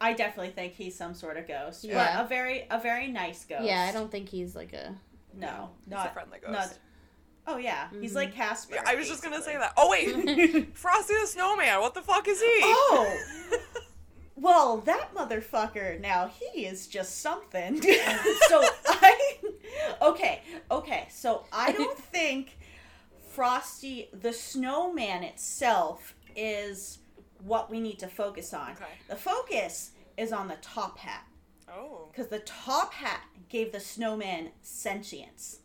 I definitely think he's some sort of ghost, Yeah. but a very a very nice ghost. yeah, I don't think he's like a. No, He's not a friendly ghost. not- Oh yeah, he's Mhm. like Casper. Yeah, I was just gonna say that. Oh wait, (laughs) Frosty the Snowman. What the fuck is he? Oh, (laughs) well, that motherfucker. Now he is just something. (laughs) so I, okay, okay. So I don't think Frosty the Snowman itself is what we need to focus on. Okay. The focus is on the top hat oh. because the top hat gave the snowman sentience.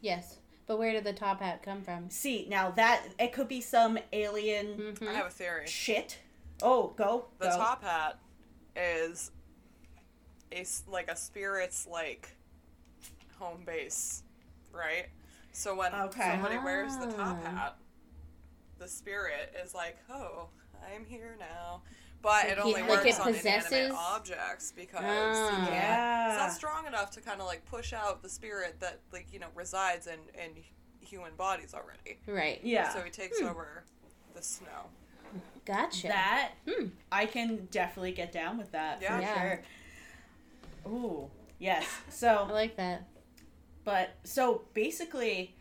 Yes, but where did the top hat come from? See, now that it could be some alien Mhm. I have a theory. shit. Oh, go. The go. top hat is a s- like a spirit's like home base, right? So when Okay. somebody wears the top Ah. hat, the spirit is like, "Oh, I'm here now." But Like it he- only like works it on possesses- inanimate objects because Ah. you Yeah. it's not strong enough to kind of like push out the spirit that like you know resides in in human bodies already. Right. Yeah. So he takes over the snow. Gotcha. That Hmm. I can definitely get down with that Yeah. for Yeah. sure. Ooh, yes. So I like that. but so basically, f-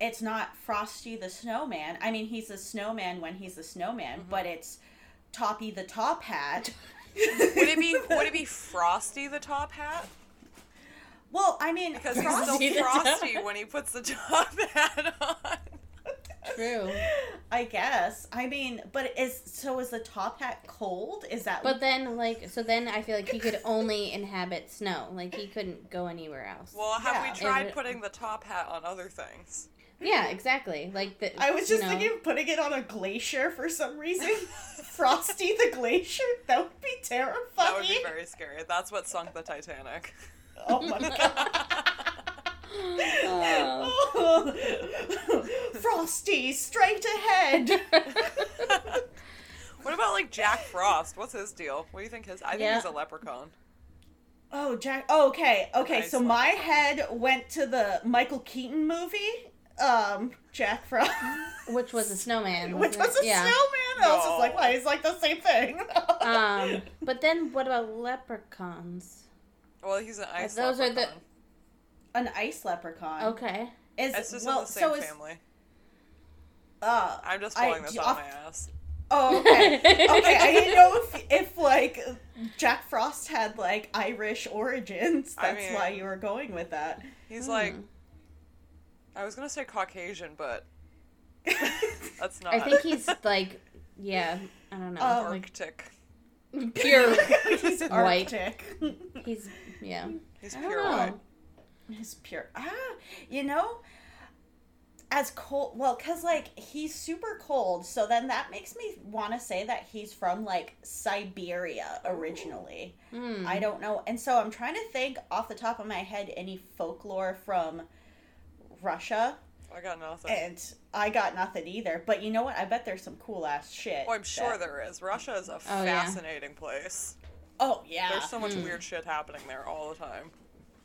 it's not Frosty the Snowman. I mean, he's a snowman when he's a snowman, Mm-hmm. but it's Toppy the Top Hat. Would it be would it be (laughs) Frosty the top hat? Well, I mean, Because he's Frosty the still frosty when he puts the top hat on. True. I guess. I mean, but is so is the top hat cold? Is that But then, like, so then I feel like he could only inhabit snow. Like, he couldn't go anywhere else. Well, have Yeah. we tried And- putting the top hat on other things? Yeah, exactly. Like, the, I was you just know, thinking of putting it on a glacier for some reason. (laughs) Frosty the glacier? That would be terrifying. That would be very scary. That's what sunk the Titanic. Oh my (laughs) god. Oh. (laughs) Frosty, straight ahead. What about like Jack Frost? What's his deal? What do you think his? I think Yeah. he's a leprechaun. Oh, Jack. Oh, okay, okay. Nice so my head went to the Michael Keaton movie, um, Jack Frost, Which was a snowman. which wasn't it? a yeah. snowman. I was just like, why? He's like the same thing. (laughs) Um, but then what about leprechauns? Well, he's an ice Those are the- An ice leprechaun. Okay. Is It's just well, in the same so is family. uh. I'm just I- this off- my ass. Oh, okay. (laughs) okay, I didn't know if, if like Jack Frost had like Irish origins. I That's mean- why you were going with that. He's Hmm. like, I was gonna say Caucasian, but (laughs) that's not. I think he's like, yeah, I don't know. Um, like Arctic. pure. (laughs) He's (laughs) White. Arctic. He's yeah. He's I don't pure know. white. He's pure. Ah, you know, as cold. Well, cause like he's super cold, so then that makes me want to say that he's from like Siberia originally. Hmm. I don't know, and so I'm trying to think off the top of my head any folklore from Russia. I got nothing. and I got nothing either. But you know what? I bet there's some cool ass shit. oh, I'm sure that- there is. Russia is a Oh, yeah. fascinating place. Oh yeah, There's so much Hmm. weird shit happening there all the time.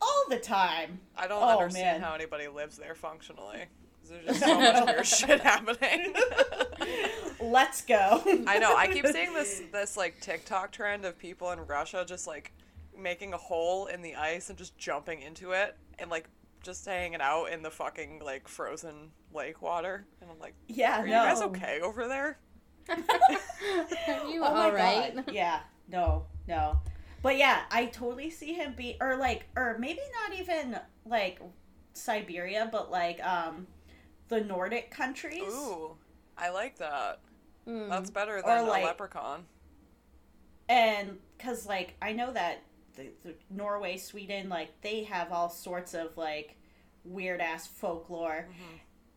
all the time. I don't Oh, understand man. how anybody lives there functionally. There's (laughs) just so much (laughs) weird shit happening. (laughs) Let's go. I know. I keep seeing this this like TikTok trend of people in Russia just like making a hole in the ice and just jumping into it and like just hanging out in the fucking like frozen lake water. And I'm like, Yeah, are no. you guys okay over there? Are (laughs) you (laughs) Oh all right? God. Yeah, no, no. But yeah, I totally see him be or like or maybe not even like Siberia, but like um the Nordic countries. Ooh, I like that. Mm. That's better Or, than like- a leprechaun. And cuz like I know that the, the Norway, Sweden, like they have all sorts of like weird ass folklore. Mm-hmm.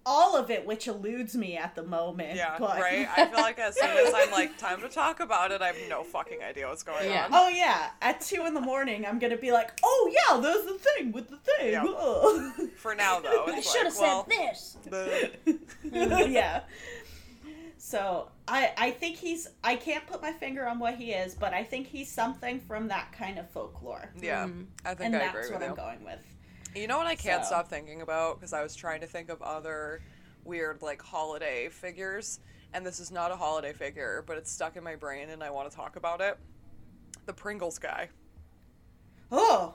All of it which eludes me at the moment. Yeah, but... right. I feel like as soon as I'm like time to talk about it, I have no fucking idea what's going Yeah. on. Oh yeah, at two in the morning, I'm gonna be like, "Oh yeah, there's the thing with the thing." Yeah. (laughs) For now, though, I it's should like, have well, said this. the- (laughs) yeah. So I I think he's I can't put my finger on what he is, but I think he's something from that kind of folklore, yeah, Mm. I think and I that's agree what with I'm you. going with. You know what I can't So- stop thinking about because I was trying to think of other weird like holiday figures, and this is not a holiday figure, but it's stuck in my brain and I want to talk about it. The Pringles guy, Oh,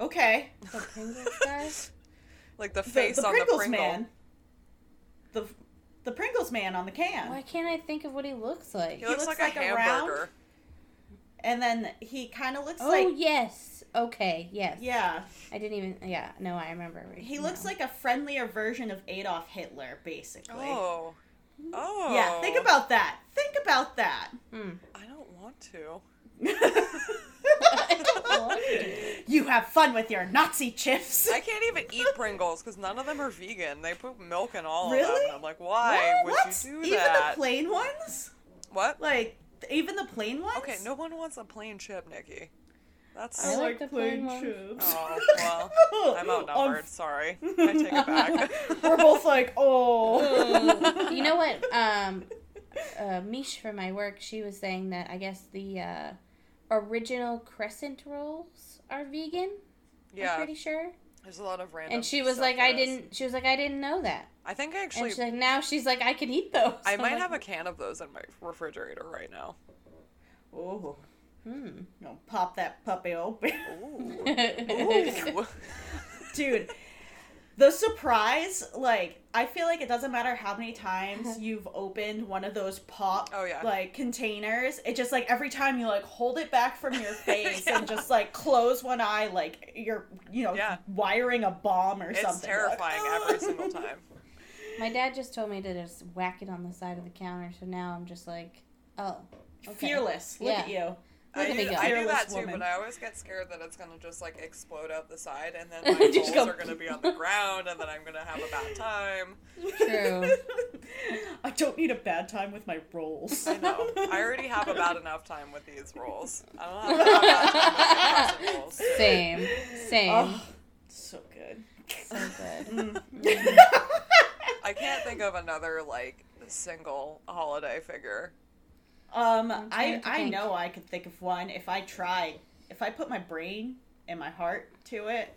okay. The Pringles guy? (laughs) like the The, face the on Pringles the Pringle. man. The the Pringles man on the can, Why can't I think of what he looks like? He looks, looks like, like a a round- hamburger. and then he kind of looks Oh like Oh yes. Okay. Yes. yeah, I didn't even. Yeah. No, I remember. he looks like a friendlier version of Adolf Hitler, basically. Oh, oh. Yeah, think about that. Think about that. Hmm. I don't want to. (laughs) (laughs) (laughs) you have fun with your Nazi chips. I can't even eat Pringles because none of them are vegan. They put milk in all of them, Really? and I'm like, why would What? you do even that? the plain ones? what? Like even the plain ones? Okay, no one wants a plain chip, Nikki. That's. I like the plain chips. Oh, (laughs) well, I'm outnumbered. Sorry. (laughs) I take it back. We're both like, oh. you know what? Um, uh, Mish from my work, she was saying that I guess the uh, original crescent rolls are vegan. I'm yeah, pretty sure. there's a lot of random. And she was stuff like, I is. didn't. She was like, I didn't know that. I think I And actually. she's like, now she's like, I can eat those. I I'm might like, have a can of those in my refrigerator right now. oh. Hmm. No, pop that puppy open. Ooh. Ooh. (laughs) Ooh. Dude, the surprise, like, I feel like it doesn't matter how many times you've opened one of those pop Oh, yeah. like containers. It just like every time you like hold it back from your (laughs) face Yeah. and just like close one eye like you're you know Yeah. wiring a bomb or It's something. You're like, terrifying "Ah." every single time. (laughs) My dad just told me to just whack it on the side of the counter, so now I'm just like, oh, okay. Fearless. Look at you. Look I do. I do Fearless that too, woman. but I always get scared that it's gonna just like explode out the side, and then (laughs) my Just rolls go- are gonna be on the ground, and then I'm gonna have a bad time. True. (laughs) I don't need a bad time with my rolls. I know. I already have a bad (laughs) enough time with these rolls. I don't have a bad time with the rolls. Same. Same. Oh, so good. So good. Mm. I can't think of another like single holiday figure. Um, I'm I trying to I think. know I could think of one if I tried. If I put my brain and my heart to it.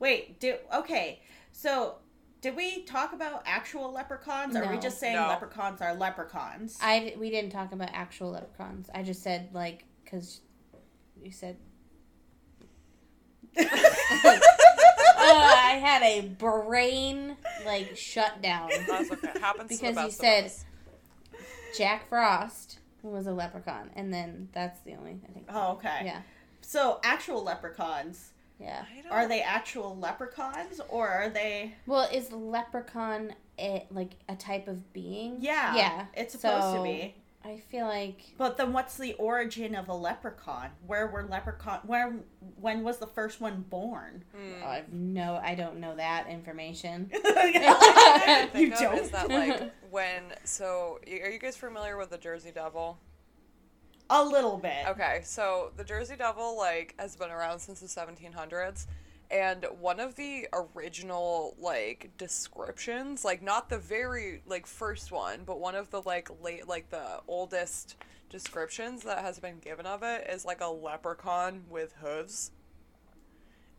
Wait, do okay. So, did we talk about actual leprechauns? Or are we just saying No. leprechauns are leprechauns? I we didn't talk about actual leprechauns. I just said like because you said. Uh, (laughs) I had a brain like shutdown. That's okay. It happens to Because the you best said- us. Jack Frost was a leprechaun, and then that's the only I think. oh, okay. Yeah, So, actual leprechauns. yeah. Are they actual leprechauns or are they Well, is leprechaun a, like a type of being? Yeah. yeah. It's supposed So, to be. I feel like But then what's the origin of a leprechaun? Where were leprechaun where when was the first one born? Oh, I've no, I don't know that information. (laughs) (laughs) You think don't? is that like (laughs) when so are you guys familiar with the Jersey Devil? A little bit. Okay, so the Jersey Devil like has been around since the 1700s, and one of the original like descriptions, like not the very like first one, but one of the like late like the oldest descriptions that has been given of it is like a leprechaun with hooves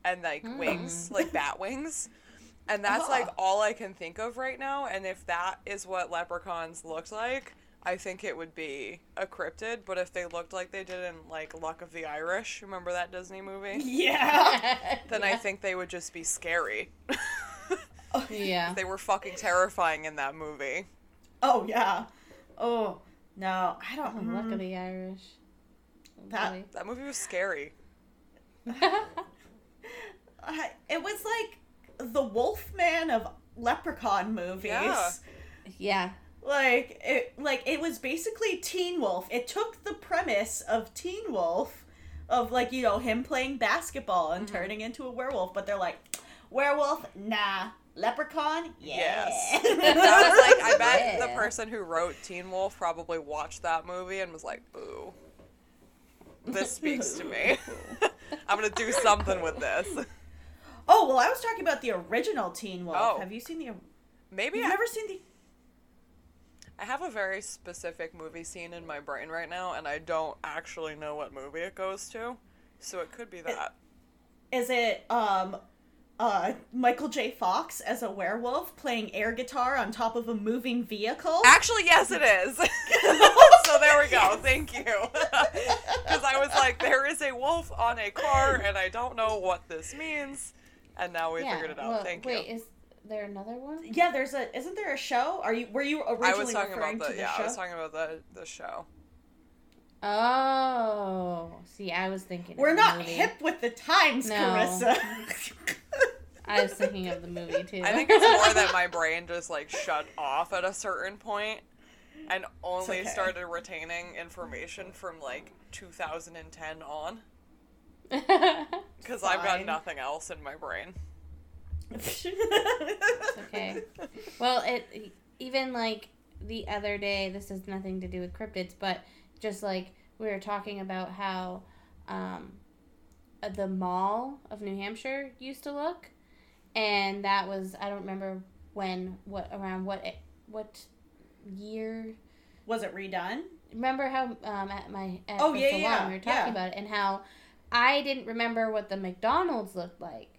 and like wings, (laughs) like bat wings. And that's like Ah. all I can think of right now. And if that is what leprechauns looked like, I think it would be a cryptid. But if they looked like they did in like Luck of the Irish, remember that Disney movie? (laughs) (laughs) Yeah. Then I think they would just be scary. (laughs) yeah. they were fucking terrifying in that movie. Oh yeah. Oh no, I don't. Oh, luck mm, of the Irish. That- Really. That movie was scary. It was like the Wolfman of Leprechaun movies. Yeah. yeah. Like it, like it was basically Teen Wolf. It took the premise of Teen Wolf, of like you know him playing basketball and Mm-hmm. turning into a werewolf, but they're like, werewolf, nah, leprechaun, yeah. Yes. (laughs) That was like I bet (laughs) the person who wrote Teen Wolf probably watched that movie and was like, "Boo, this speaks to me. (laughs) I'm gonna do something with this." oh well, I was talking about the original Teen Wolf. Oh. Have you seen the? Maybe You've I, never seen the? I have a very specific movie scene in my brain right now, and I don't actually know what movie it goes to, so it could be that. Is it um, uh, Michael J. Fox as a werewolf playing air guitar on top of a moving vehicle? Actually, yes, it is. (laughs) so there we go. Thank you. (laughs) Because I was like, there is a wolf on a car, and I don't know what this means. And now we yeah. figured it out. Well, Thank wait, you. is there another one? Yeah, there's a. Isn't there a show? Are you? Were you originally I was talking referring about to the the yeah. show? I was talking about the the show. Oh, see, I was thinking. We're of the not movie. hip with the times, No. Carissa. I was thinking of the movie too. I think it's more that my brain just like shut off at a certain point, and only okay. started retaining information from like 2010 on. (laughs) Because I've got nothing else in my brain. (laughs) okay. Well, it even like the other day. This has nothing to do with cryptids, but just like we were talking about how um, uh, the mall of New Hampshire used to look, and that was I don't remember when, what around what what year. Was it redone? Remember how um, at my at Oh, the yeah, salon yeah, we were talking yeah. about it and how I didn't remember what the McDonald's looked like.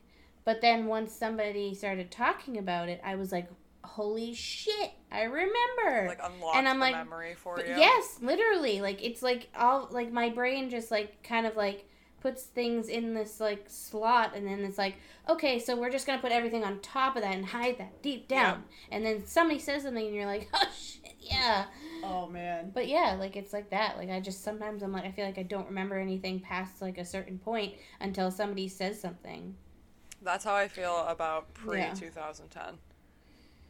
But then once somebody started talking about it, I was like, "Holy shit, I remember!" Like unlock And I'm the like, memory for you. Yes, literally. Like it's like all like my brain just like kind of like puts things in this like slot and then it's like, okay, so we're just gonna put everything on top of that and hide that deep down. And then somebody says something and you're like, oh shit, yeah. Oh man. But yeah, like it's like that. Like I just sometimes I'm like I feel like I don't remember anything past like a certain point until somebody says something. That's how I feel about pre Yeah. 2010.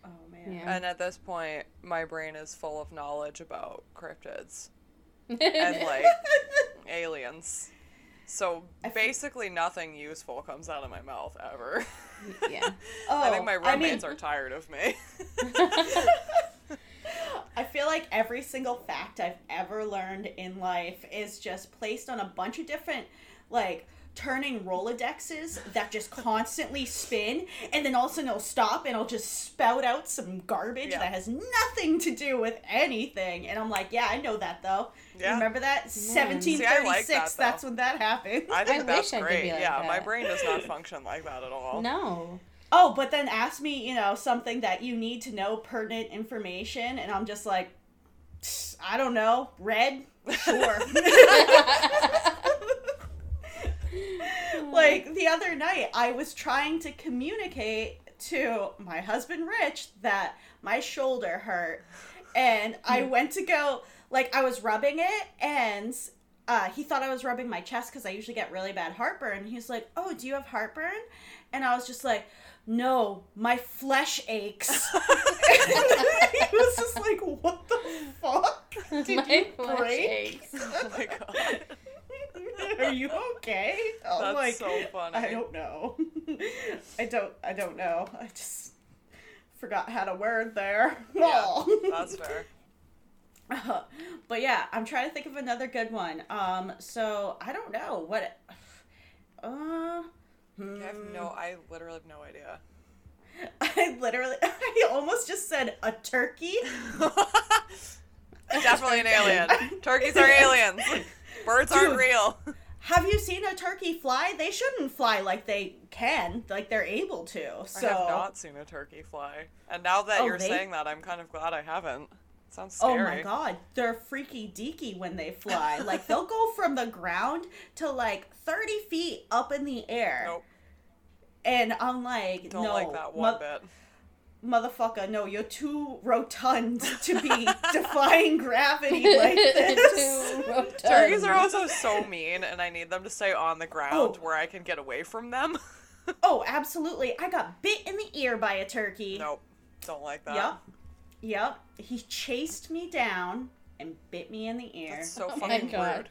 Oh man. Yeah. And at this point, my brain is full of knowledge about cryptids and and (laughs) like aliens. So I feel- basically, nothing useful comes out of my mouth ever. yeah. (laughs) Oh, I think my I mean- roommates are tired of me. (laughs) I feel like every single fact I've ever learned in life is just placed on a bunch of different, like, turning Rolodexes that just constantly spin, and then also no stop, and it'll just spout out some garbage Yeah. that has nothing to do with anything. And I'm like, yeah, I know that though. You Yeah. remember that? See, like 1736, that, that's when that happened. I think I that's wish I could great. be like yeah, my brain does not (laughs) function like that at all. no. Oh, but then ask me, you know, something that you need to know pertinent information, and I'm just like, I don't know, red, sure. (laughs) (laughs) like the other night, I was trying to communicate to my husband Rich that my shoulder hurt, and I (laughs) went to go, like, I was rubbing it, and uh, he thought I was rubbing my chest because I usually get really bad heartburn. He's like, "Oh, do you have heartburn?" And I was just like, "No, my flesh aches." (laughs) (laughs) he was just like, "What the fuck? Did My you flesh break? aches. Oh my god. (laughs) Are you okay?" I'm That's like, so funny. I don't know. (laughs) I don't. I don't know. I just forgot how to word there. Yeah, (laughs) that's fair. but yeah, I'm trying to think of another good one. Um, so I don't know what. Uh, I have no. I literally have no idea. I literally, I almost just said a turkey. Definitely an alien. Turkeys are aliens. Birds aren't real. Have you seen a turkey fly? They shouldn't fly like they can, like they're able to. So, I have not seen a turkey fly. And now that Oh, you're they- saying that, I'm kind of glad I haven't. Sounds oh scary. my god, they're freaky deaky when they fly. (laughs) like they'll go from the ground to like thirty feet up in the air, Nope. and I'm like, Don't no, like that one bit. Motherfucker, no, you're too rotund to be (laughs) defying gravity like (laughs) this. Too. Turkeys are also so mean, and I need them to stay on the ground Oh. where I can get away from them. (laughs) oh, absolutely. I got bit in the ear by a turkey. nope. Don't like that. Yep. Yep. He chased me down and bit me in the ear. That's so Oh my fucking God. rude.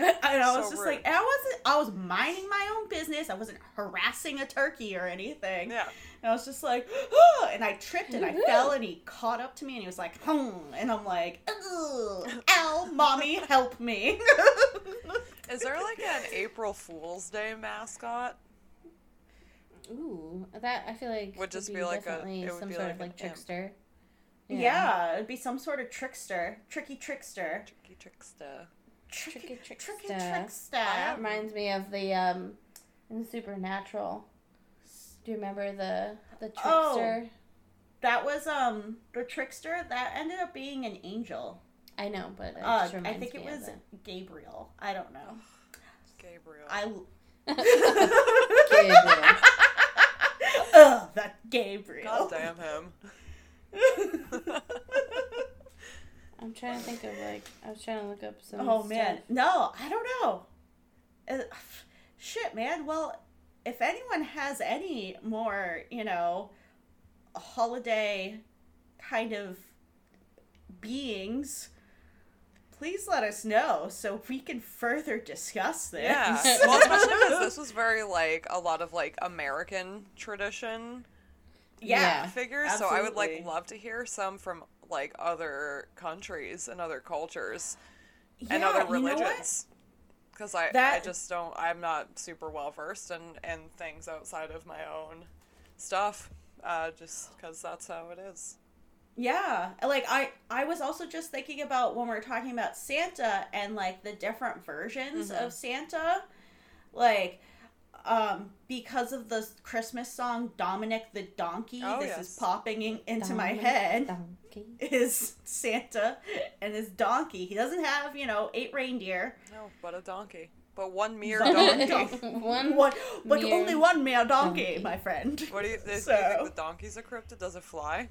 (laughs) and I was so just rude. like, I wasn't, I was minding my own business. I wasn't harassing a turkey or anything. Yeah. And I was just like, oh, and I tripped and I (laughs) fell and he caught up to me and he was like, hmm. And I'm like, Ugh, ow, (laughs) mommy, help me. Is there like an April Fool's Day mascot? Ooh, that I feel like Would just be like a- definitely it would some be sort like of like imp. trickster. yeah. it'd be some sort of trickster, tricky trickster. Tricky trickster. Tricky, Tricky tricky trickster. That Reminds me of the um in Supernatural. Do you remember the the Oh. trickster? That was um the trickster that ended up being an angel. I know, but it Uh, just I think it me of was. Gabriel. I don't know. Gabriel. I Gabriel. (laughs) Ugh, that Gabriel. God damn him. (laughs) (laughs) I'm trying to think of like I was trying to look up some. oh man, no, I don't know. Uh, shit, man. Well, if anyone has any more, you know, holiday kind of beings, please let us know so we can further discuss this. Yeah. (laughs) well, especially because this was very like a lot of like American tradition yeah. Yeah. figures. So I would like love to hear some from like other countries and other cultures and other you know religions. Because I, I That- just don't, I'm not super well versed in, in things outside of my own stuff. Uh, just because that's how it is. Yeah, like I I was also just thinking about when we are talking about Santa and like the different versions Mhm. of Santa, like um because of the Christmas song Dominic the Donkey, Oh, this yes. is popping in, into my head donkey. is Santa and his donkey. He doesn't have, you know, eight reindeer. No, but a donkey. But one mere donkey. (laughs) One. One, but mere only one mere donkey, donkey. my friend. What do you, do you think the donkey's a cryptid? Does it fly?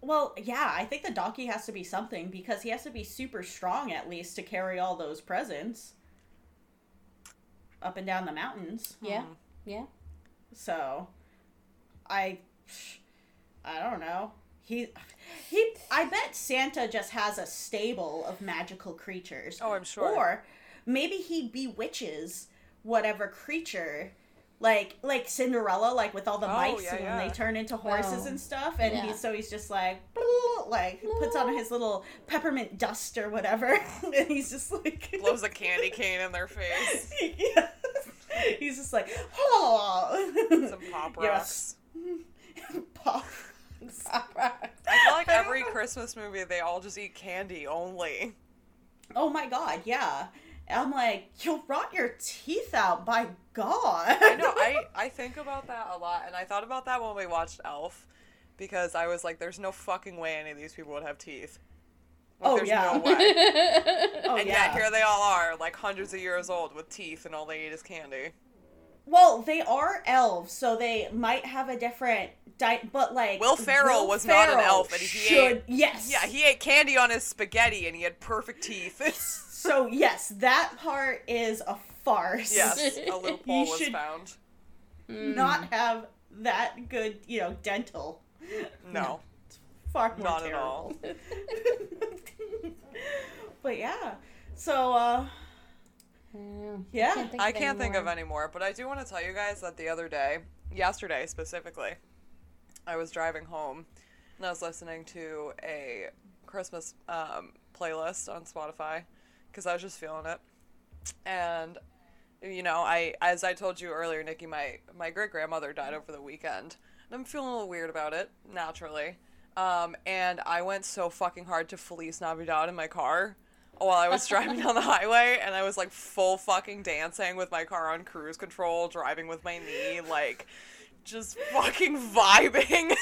Well, yeah, I think the donkey has to be something because he has to be super strong at least to carry all those presents up and down the mountains. Yeah. Hmm. Yeah. So, I, I don't know. He, he. I bet Santa just has a stable of magical creatures. Oh, I'm sure. Or maybe he bewitches whatever creature. Like like Cinderella, like with all the Oh, mice yeah, and yeah. they turn into horses Oh. and stuff, and Yeah. he so he's just like like puts on his little peppermint dust or whatever, (laughs) and he's just like (laughs) Blows a candy cane in their face. (laughs) yeah. He's just like, oh, Some pop Yes. rocks. pop. I feel like every Christmas movie they all just eat candy only. Oh my god, yeah. I'm like, you'll rot your teeth out, by God. I know. I (laughs) I think about that a lot, and I thought about that when we watched Elf, because I was like, "There's no fucking way any of these people would have teeth." Like, Oh, there's yeah. no way. (laughs) oh and yeah. yet here they all are, like hundreds of years old with teeth, and all they eat is candy. Well, they are elves, so they might have a different diet, but like Will Ferrell was not an elf, and he should ate- yes. Yeah, he ate candy on his spaghetti, and he had perfect teeth. (laughs) So yes, that part is a farce. yes, a (laughs) loophole was should- found. Not have that good, you know, dental. No, Far more not at all. (laughs) but yeah. So uh Yeah. Can't think I of can't think of anymore. any more, but I do want to tell you guys that the other day, yesterday specifically, I was driving home and I was listening to a Christmas um, playlist on Spotify because I was just feeling it. And you know, I as I told you earlier, Nikki, my my great grandmother died over the weekend, and I'm feeling a little weird about it, naturally. Um, and I went so fucking hard to Feliz Navidad in my car while I was driving down the (laughs) highway, and I was like full fucking dancing with my car on cruise control, driving with my knee, like just fucking vibing.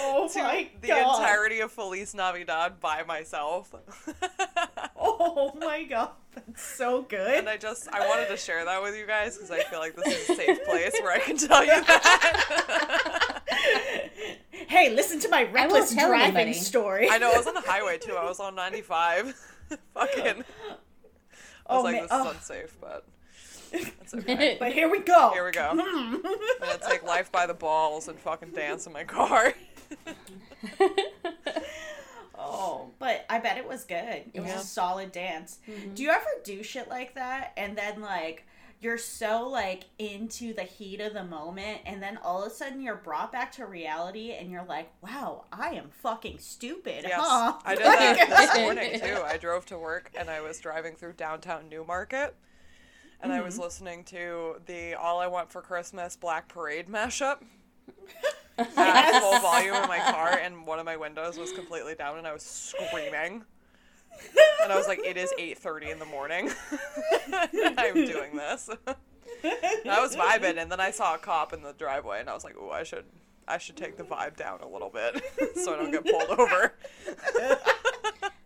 Oh (laughs) to the God. entirety of Feliz Navidad by myself. (laughs) Oh my god, that's so good. And I just I wanted to share that with you guys because I feel like this is a safe place where I can tell you that. (laughs) hey, listen to my reckless driving anybody. story. I know I was on the (laughs) highway too. I was on 95. (laughs) Fucking. I oh, was Oh, like, man. this Oh. is unsafe, but it's okay. But here we go. Here we go. Hmm. I'm gonna take life by the balls and fucking dance in my car. Oh, but I bet it was good. It was Yeah. a solid dance. Mm-hmm. Do you ever do shit like that and then like you're so like into the heat of the moment and then all of a sudden you're brought back to reality and you're like, "Wow, I am fucking stupid." Yes, Huh? I did that this (laughs) morning too. I drove to work and I was driving through downtown Newmarket, and I was listening to the "All I Want for Christmas" Black Parade mashup (laughs) (laughs) at full volume in my car, and one of my windows was completely down, and I was screaming. And I was like, "It is 8:30 in the morning. (laughs) I'm doing this." (laughs) And I was vibing, and then I saw a cop in the driveway, and I was like, "Oh, I should." I should take the vibe down a little bit so I don't get pulled over.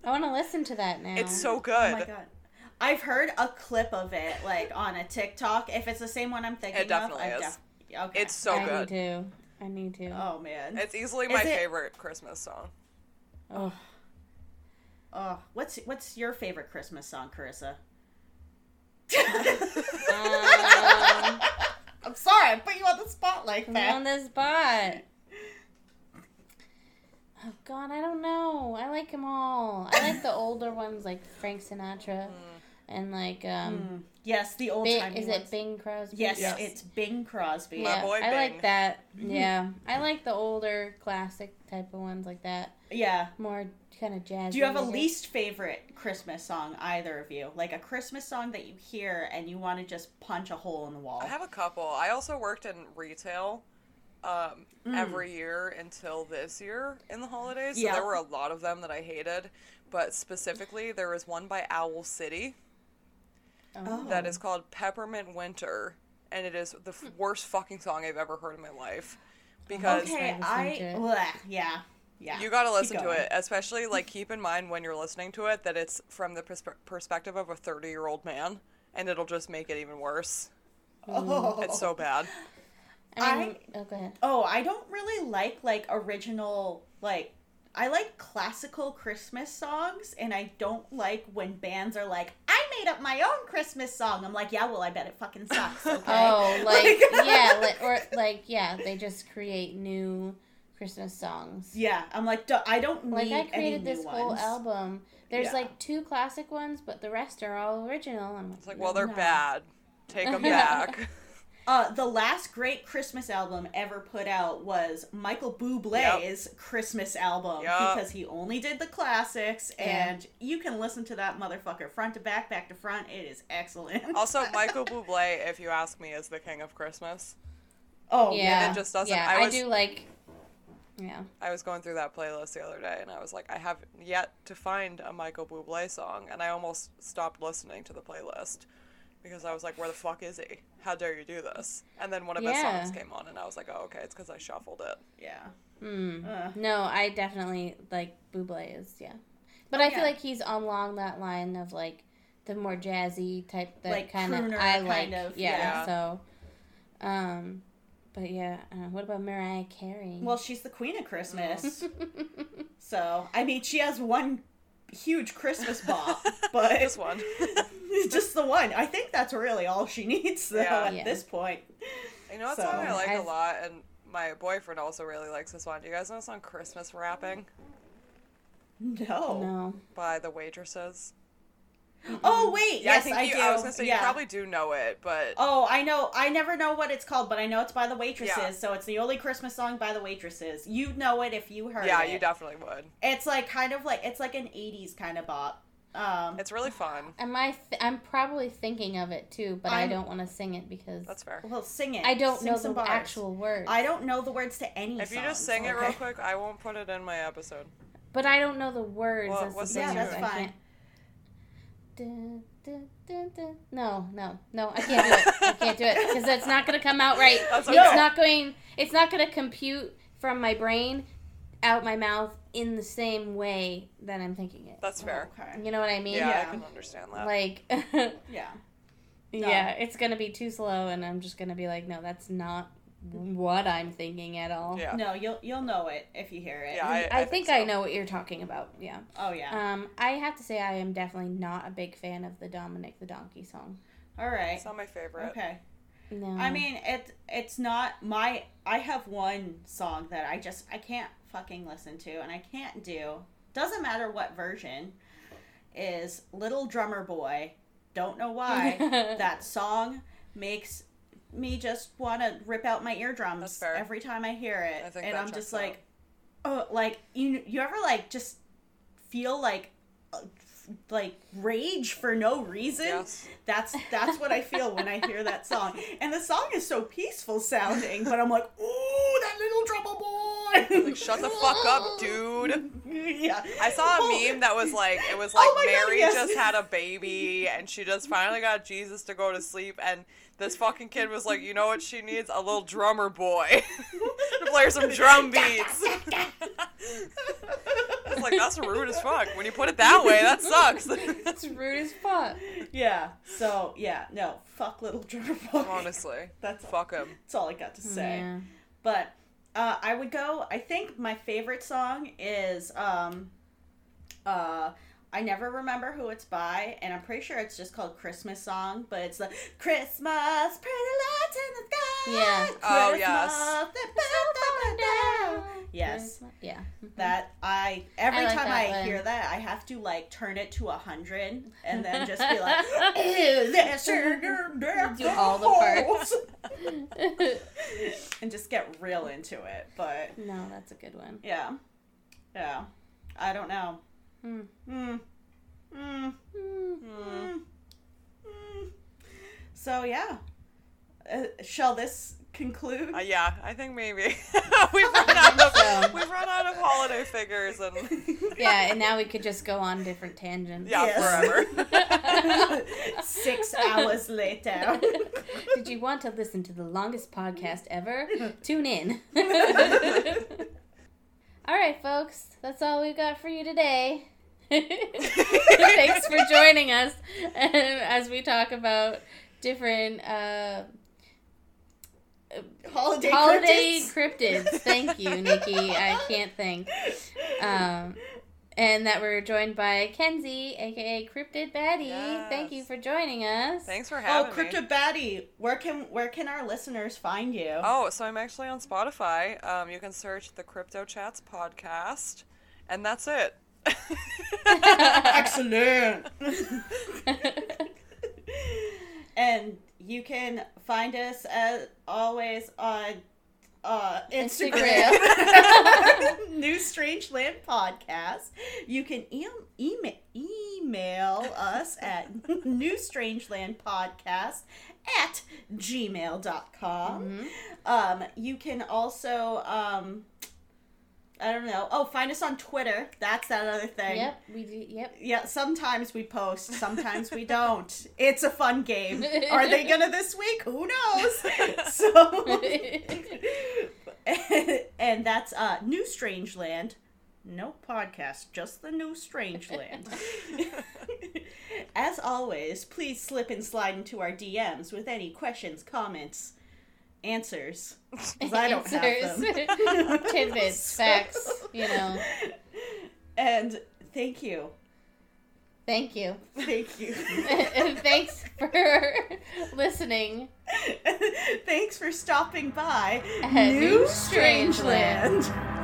I want to listen to that now. It's so oh good. Oh good. my god. I've heard a clip of it like on a TikTok. If it's the same one I'm thinking It definitely of, I've is. def- okay. It's so I good. Need to. I need to. Oh man. It's easily Is my it- favorite Christmas song. Oh. Oh, what's what's your favorite Christmas song, Carissa? Um, (laughs) I'm sorry, I put you on the spot like I'm that. on the spot. Oh God, I don't know. I like them all. I like the older ones, like Frank Sinatra, and like um, Mm, yes, the old time. is it Bing Crosby? Yes, Yes. it's Bing Crosby. My Yeah, boy I Bing. like that. (laughs) Yeah, I like the older classic type of ones like that. Yeah. More kind of jazz Do you have a least favorite Christmas song, either of you? Like a Christmas song that you hear and you want to just punch a hole in the wall? I have a couple. I also worked in retail um, Mm. every year until this year in the holidays. So Yeah. there were a lot of them that I hated. But specifically, there was one by Owl City Oh. that is called Peppermint Winter. And it is the f- hmm. worst fucking song I've ever heard in my life. Because okay, Listen I. bleh, yeah. Yeah. You gotta listen to it, especially like keep in mind when you're listening to it that it's from the perspe- perspective of a 30 year old man, and it'll just make it even worse. Oh. It's so bad. I mean, oh, go ahead. Oh, I don't really like like original like I like classical Christmas songs and I don't like when bands are like, I made up my own Christmas song. I'm like, yeah, well I bet it fucking sucks, (laughs) okay? Oh, (laughs) like Like- (laughs) yeah, like, or like yeah, they just create new Christmas songs. Yeah, I'm like, "Duh, I don't need Like I any created new this whole ones." album. There's Yeah. like two classic ones, but the rest are all original. I'm It's like, well, they're No. bad. Take them back. Uh, the last great Christmas album ever put out was Michael Bublé's Christmas album Yup. because he only did the classics, Yeah. and you can listen to that motherfucker front to back, back to front. It is excellent. (laughs) Also, Michael Bublé, if you ask me, is the king of Christmas. oh yeah, it just doesn't- Yeah, I I, do like. Yeah, I was going through that playlist the other day, and I was like, I have yet to find a Michael Bublé song, and I almost stopped listening to the playlist because I was like, where the fuck is he? How dare you do this? And then one of his Yeah. songs came on, and I was like, oh, okay, it's because I shuffled it. yeah. mm. No, I definitely like Bublé is yeah, but Oh, I feel like he's along that line of like the more jazzy type that Like kind of I like. of, yeah, yeah. So, um, but yeah, uh, what about Mariah Carey? Well, she's the queen of Christmas, (laughs) so I mean, she has one huge Christmas (laughs) bop, but this one. (laughs) just the one. I think that's really all she needs, though, Yeah. at Yeah. this point. You know what So, song I like a I've- lot, and my boyfriend also really likes this one. Do you guys know this song "Christmas Wrapping"? No. no, by the Waitresses? Oh wait, Yeah, yes, I think I, you, do. I was gonna say yeah. you probably do know it, but Oh, I know. I never know what it's called, but I know it's by the waitresses. Yeah. So it's the only Christmas song by the waitresses. You'd know it if you heard it. yeah, it. you definitely would. It's like kind of like it's like an '80s kind of bop. Um, It's really fun. Am I? Th- I'm probably thinking of it too, but I I'm- don't want to sing it because That's fair. well, sing it. I don't Sing know some the bars. actual words. I don't know the words to any. If you just songs, sing it real quick, I won't put it in my episode. But I don't know the words. Well, what's the the. Yeah, is that's I fine. Can't- Dun, dun, dun, dun. No, no, no! I can't do it. I can't do it because that's not going to come out right. That's It's okay. not going. It's not going to compute from my brain out my mouth in the same way that I'm thinking it. That's fair. Oh, okay. You know what I mean? Yeah, Yeah. I can understand that. Like, (laughs) Yeah. yeah, it's gonna be too slow, and I'm just gonna be like, no, that's not what I'm thinking at all. yeah. No, you'll you'll know it if you hear it. Yeah, I, I think, think I know what you're talking about. Yeah. oh yeah. Um, I have to say I am definitely not a big fan of the Dominic the Donkey song. All right. It's not my favorite. Okay. No. I mean, it it's not my. I have one song that I just I can't fucking listen to, and I can't do. Doesn't matter what version. Is Little Drummer Boy. Don't know why (laughs) that song makes me just want to rip out my eardrums every time I hear it, I and I'm just out. like, oh, like you you ever like just feel like. uh, like rage for no reason Yes. that's that's what I feel when I hear that song. And the song is so peaceful sounding, but I'm like, ooh, that little drummer boy. Like, shut the fuck up, dude. (laughs) yeah. I saw a Oh, meme that was like, it was (laughs) like Oh my God, Mary yes. just had a baby and she just finally got Jesus to go to sleep, and this fucking kid was like, you know what she needs? A little drummer boy (laughs) to play her some drum (laughs) beats. (laughs) I was like, that's rude as fuck. When you put it that way, that sucks. That's rude as fuck. yeah. So yeah, no, fuck little drummer boy. Honestly, That's fuck him. that's all I got to say. Yeah. But uh, I would go. I think my favorite song is um, uh, I never remember who it's by, and I'm pretty sure it's just called Christmas song. But it's the Christmas, pretty lights in the sky. Yeah. Oh, Christmas, yes. da-da-da-da. Yes. Yeah. Mm-hmm. That I every I like time I one. hear that, I have to like turn it to a hundred and then just be like, "Ew, that sugar Do all the parts. (laughs) and just get real into it. But no, that's a good one. yeah, yeah, I don't know. Hmm. Hmm. Hmm. So yeah, uh, shall this conclude? Uh, yeah, I think maybe (laughs) we've run out of (laughs) so. we've run out of holiday figures and (laughs) Yeah, and now we could just go on different tangents. yeah, Yes. forever. Six hours later. Did you want to listen to the longest podcast ever? Tune in. All right, folks, that's all we've got for you today. (laughs) Thanks for joining us as we talk about different uh, Holiday, holiday cryptids. cryptids. Thank you, Nikki. I can't think. (laughs) Um, and that we're joined by Kenzie, aka Cryptid Baddie. Thank you for joining us. Thanks for Oh, having me. Cryptid Baddie, where can where can our listeners find you? Oh, so I'm actually on Spotify. Um, you can search the Crypto Chats podcast, and that's it. (laughs) Excellent. (laughs) and you can find us as always on uh, Instagram, (laughs) New Strange Land Podcast. You can e- email email us at (laughs) New Strange Land Podcast at gmail.com. Mhm. Um, you can also um, I don't know. Oh, find us on Twitter. That's that other thing. Yep, we do. Yep. Yeah, sometimes we post, sometimes we don't. It's a fun game. Are they gonna (laughs) this week? Who knows? (laughs) So, (laughs) and that's uh, New Strangeland. No podcast, just the New Strangeland. As always, please slip and slide into our DMs with any questions, comments, answers. (laughs) 'Cause I don't have them. (laughs) (laughs) Tidbits, facts, you know. And thank you. Thank you. Thank you. and thanks for listening. Thanks for stopping by At New Strangeland. Strangeland.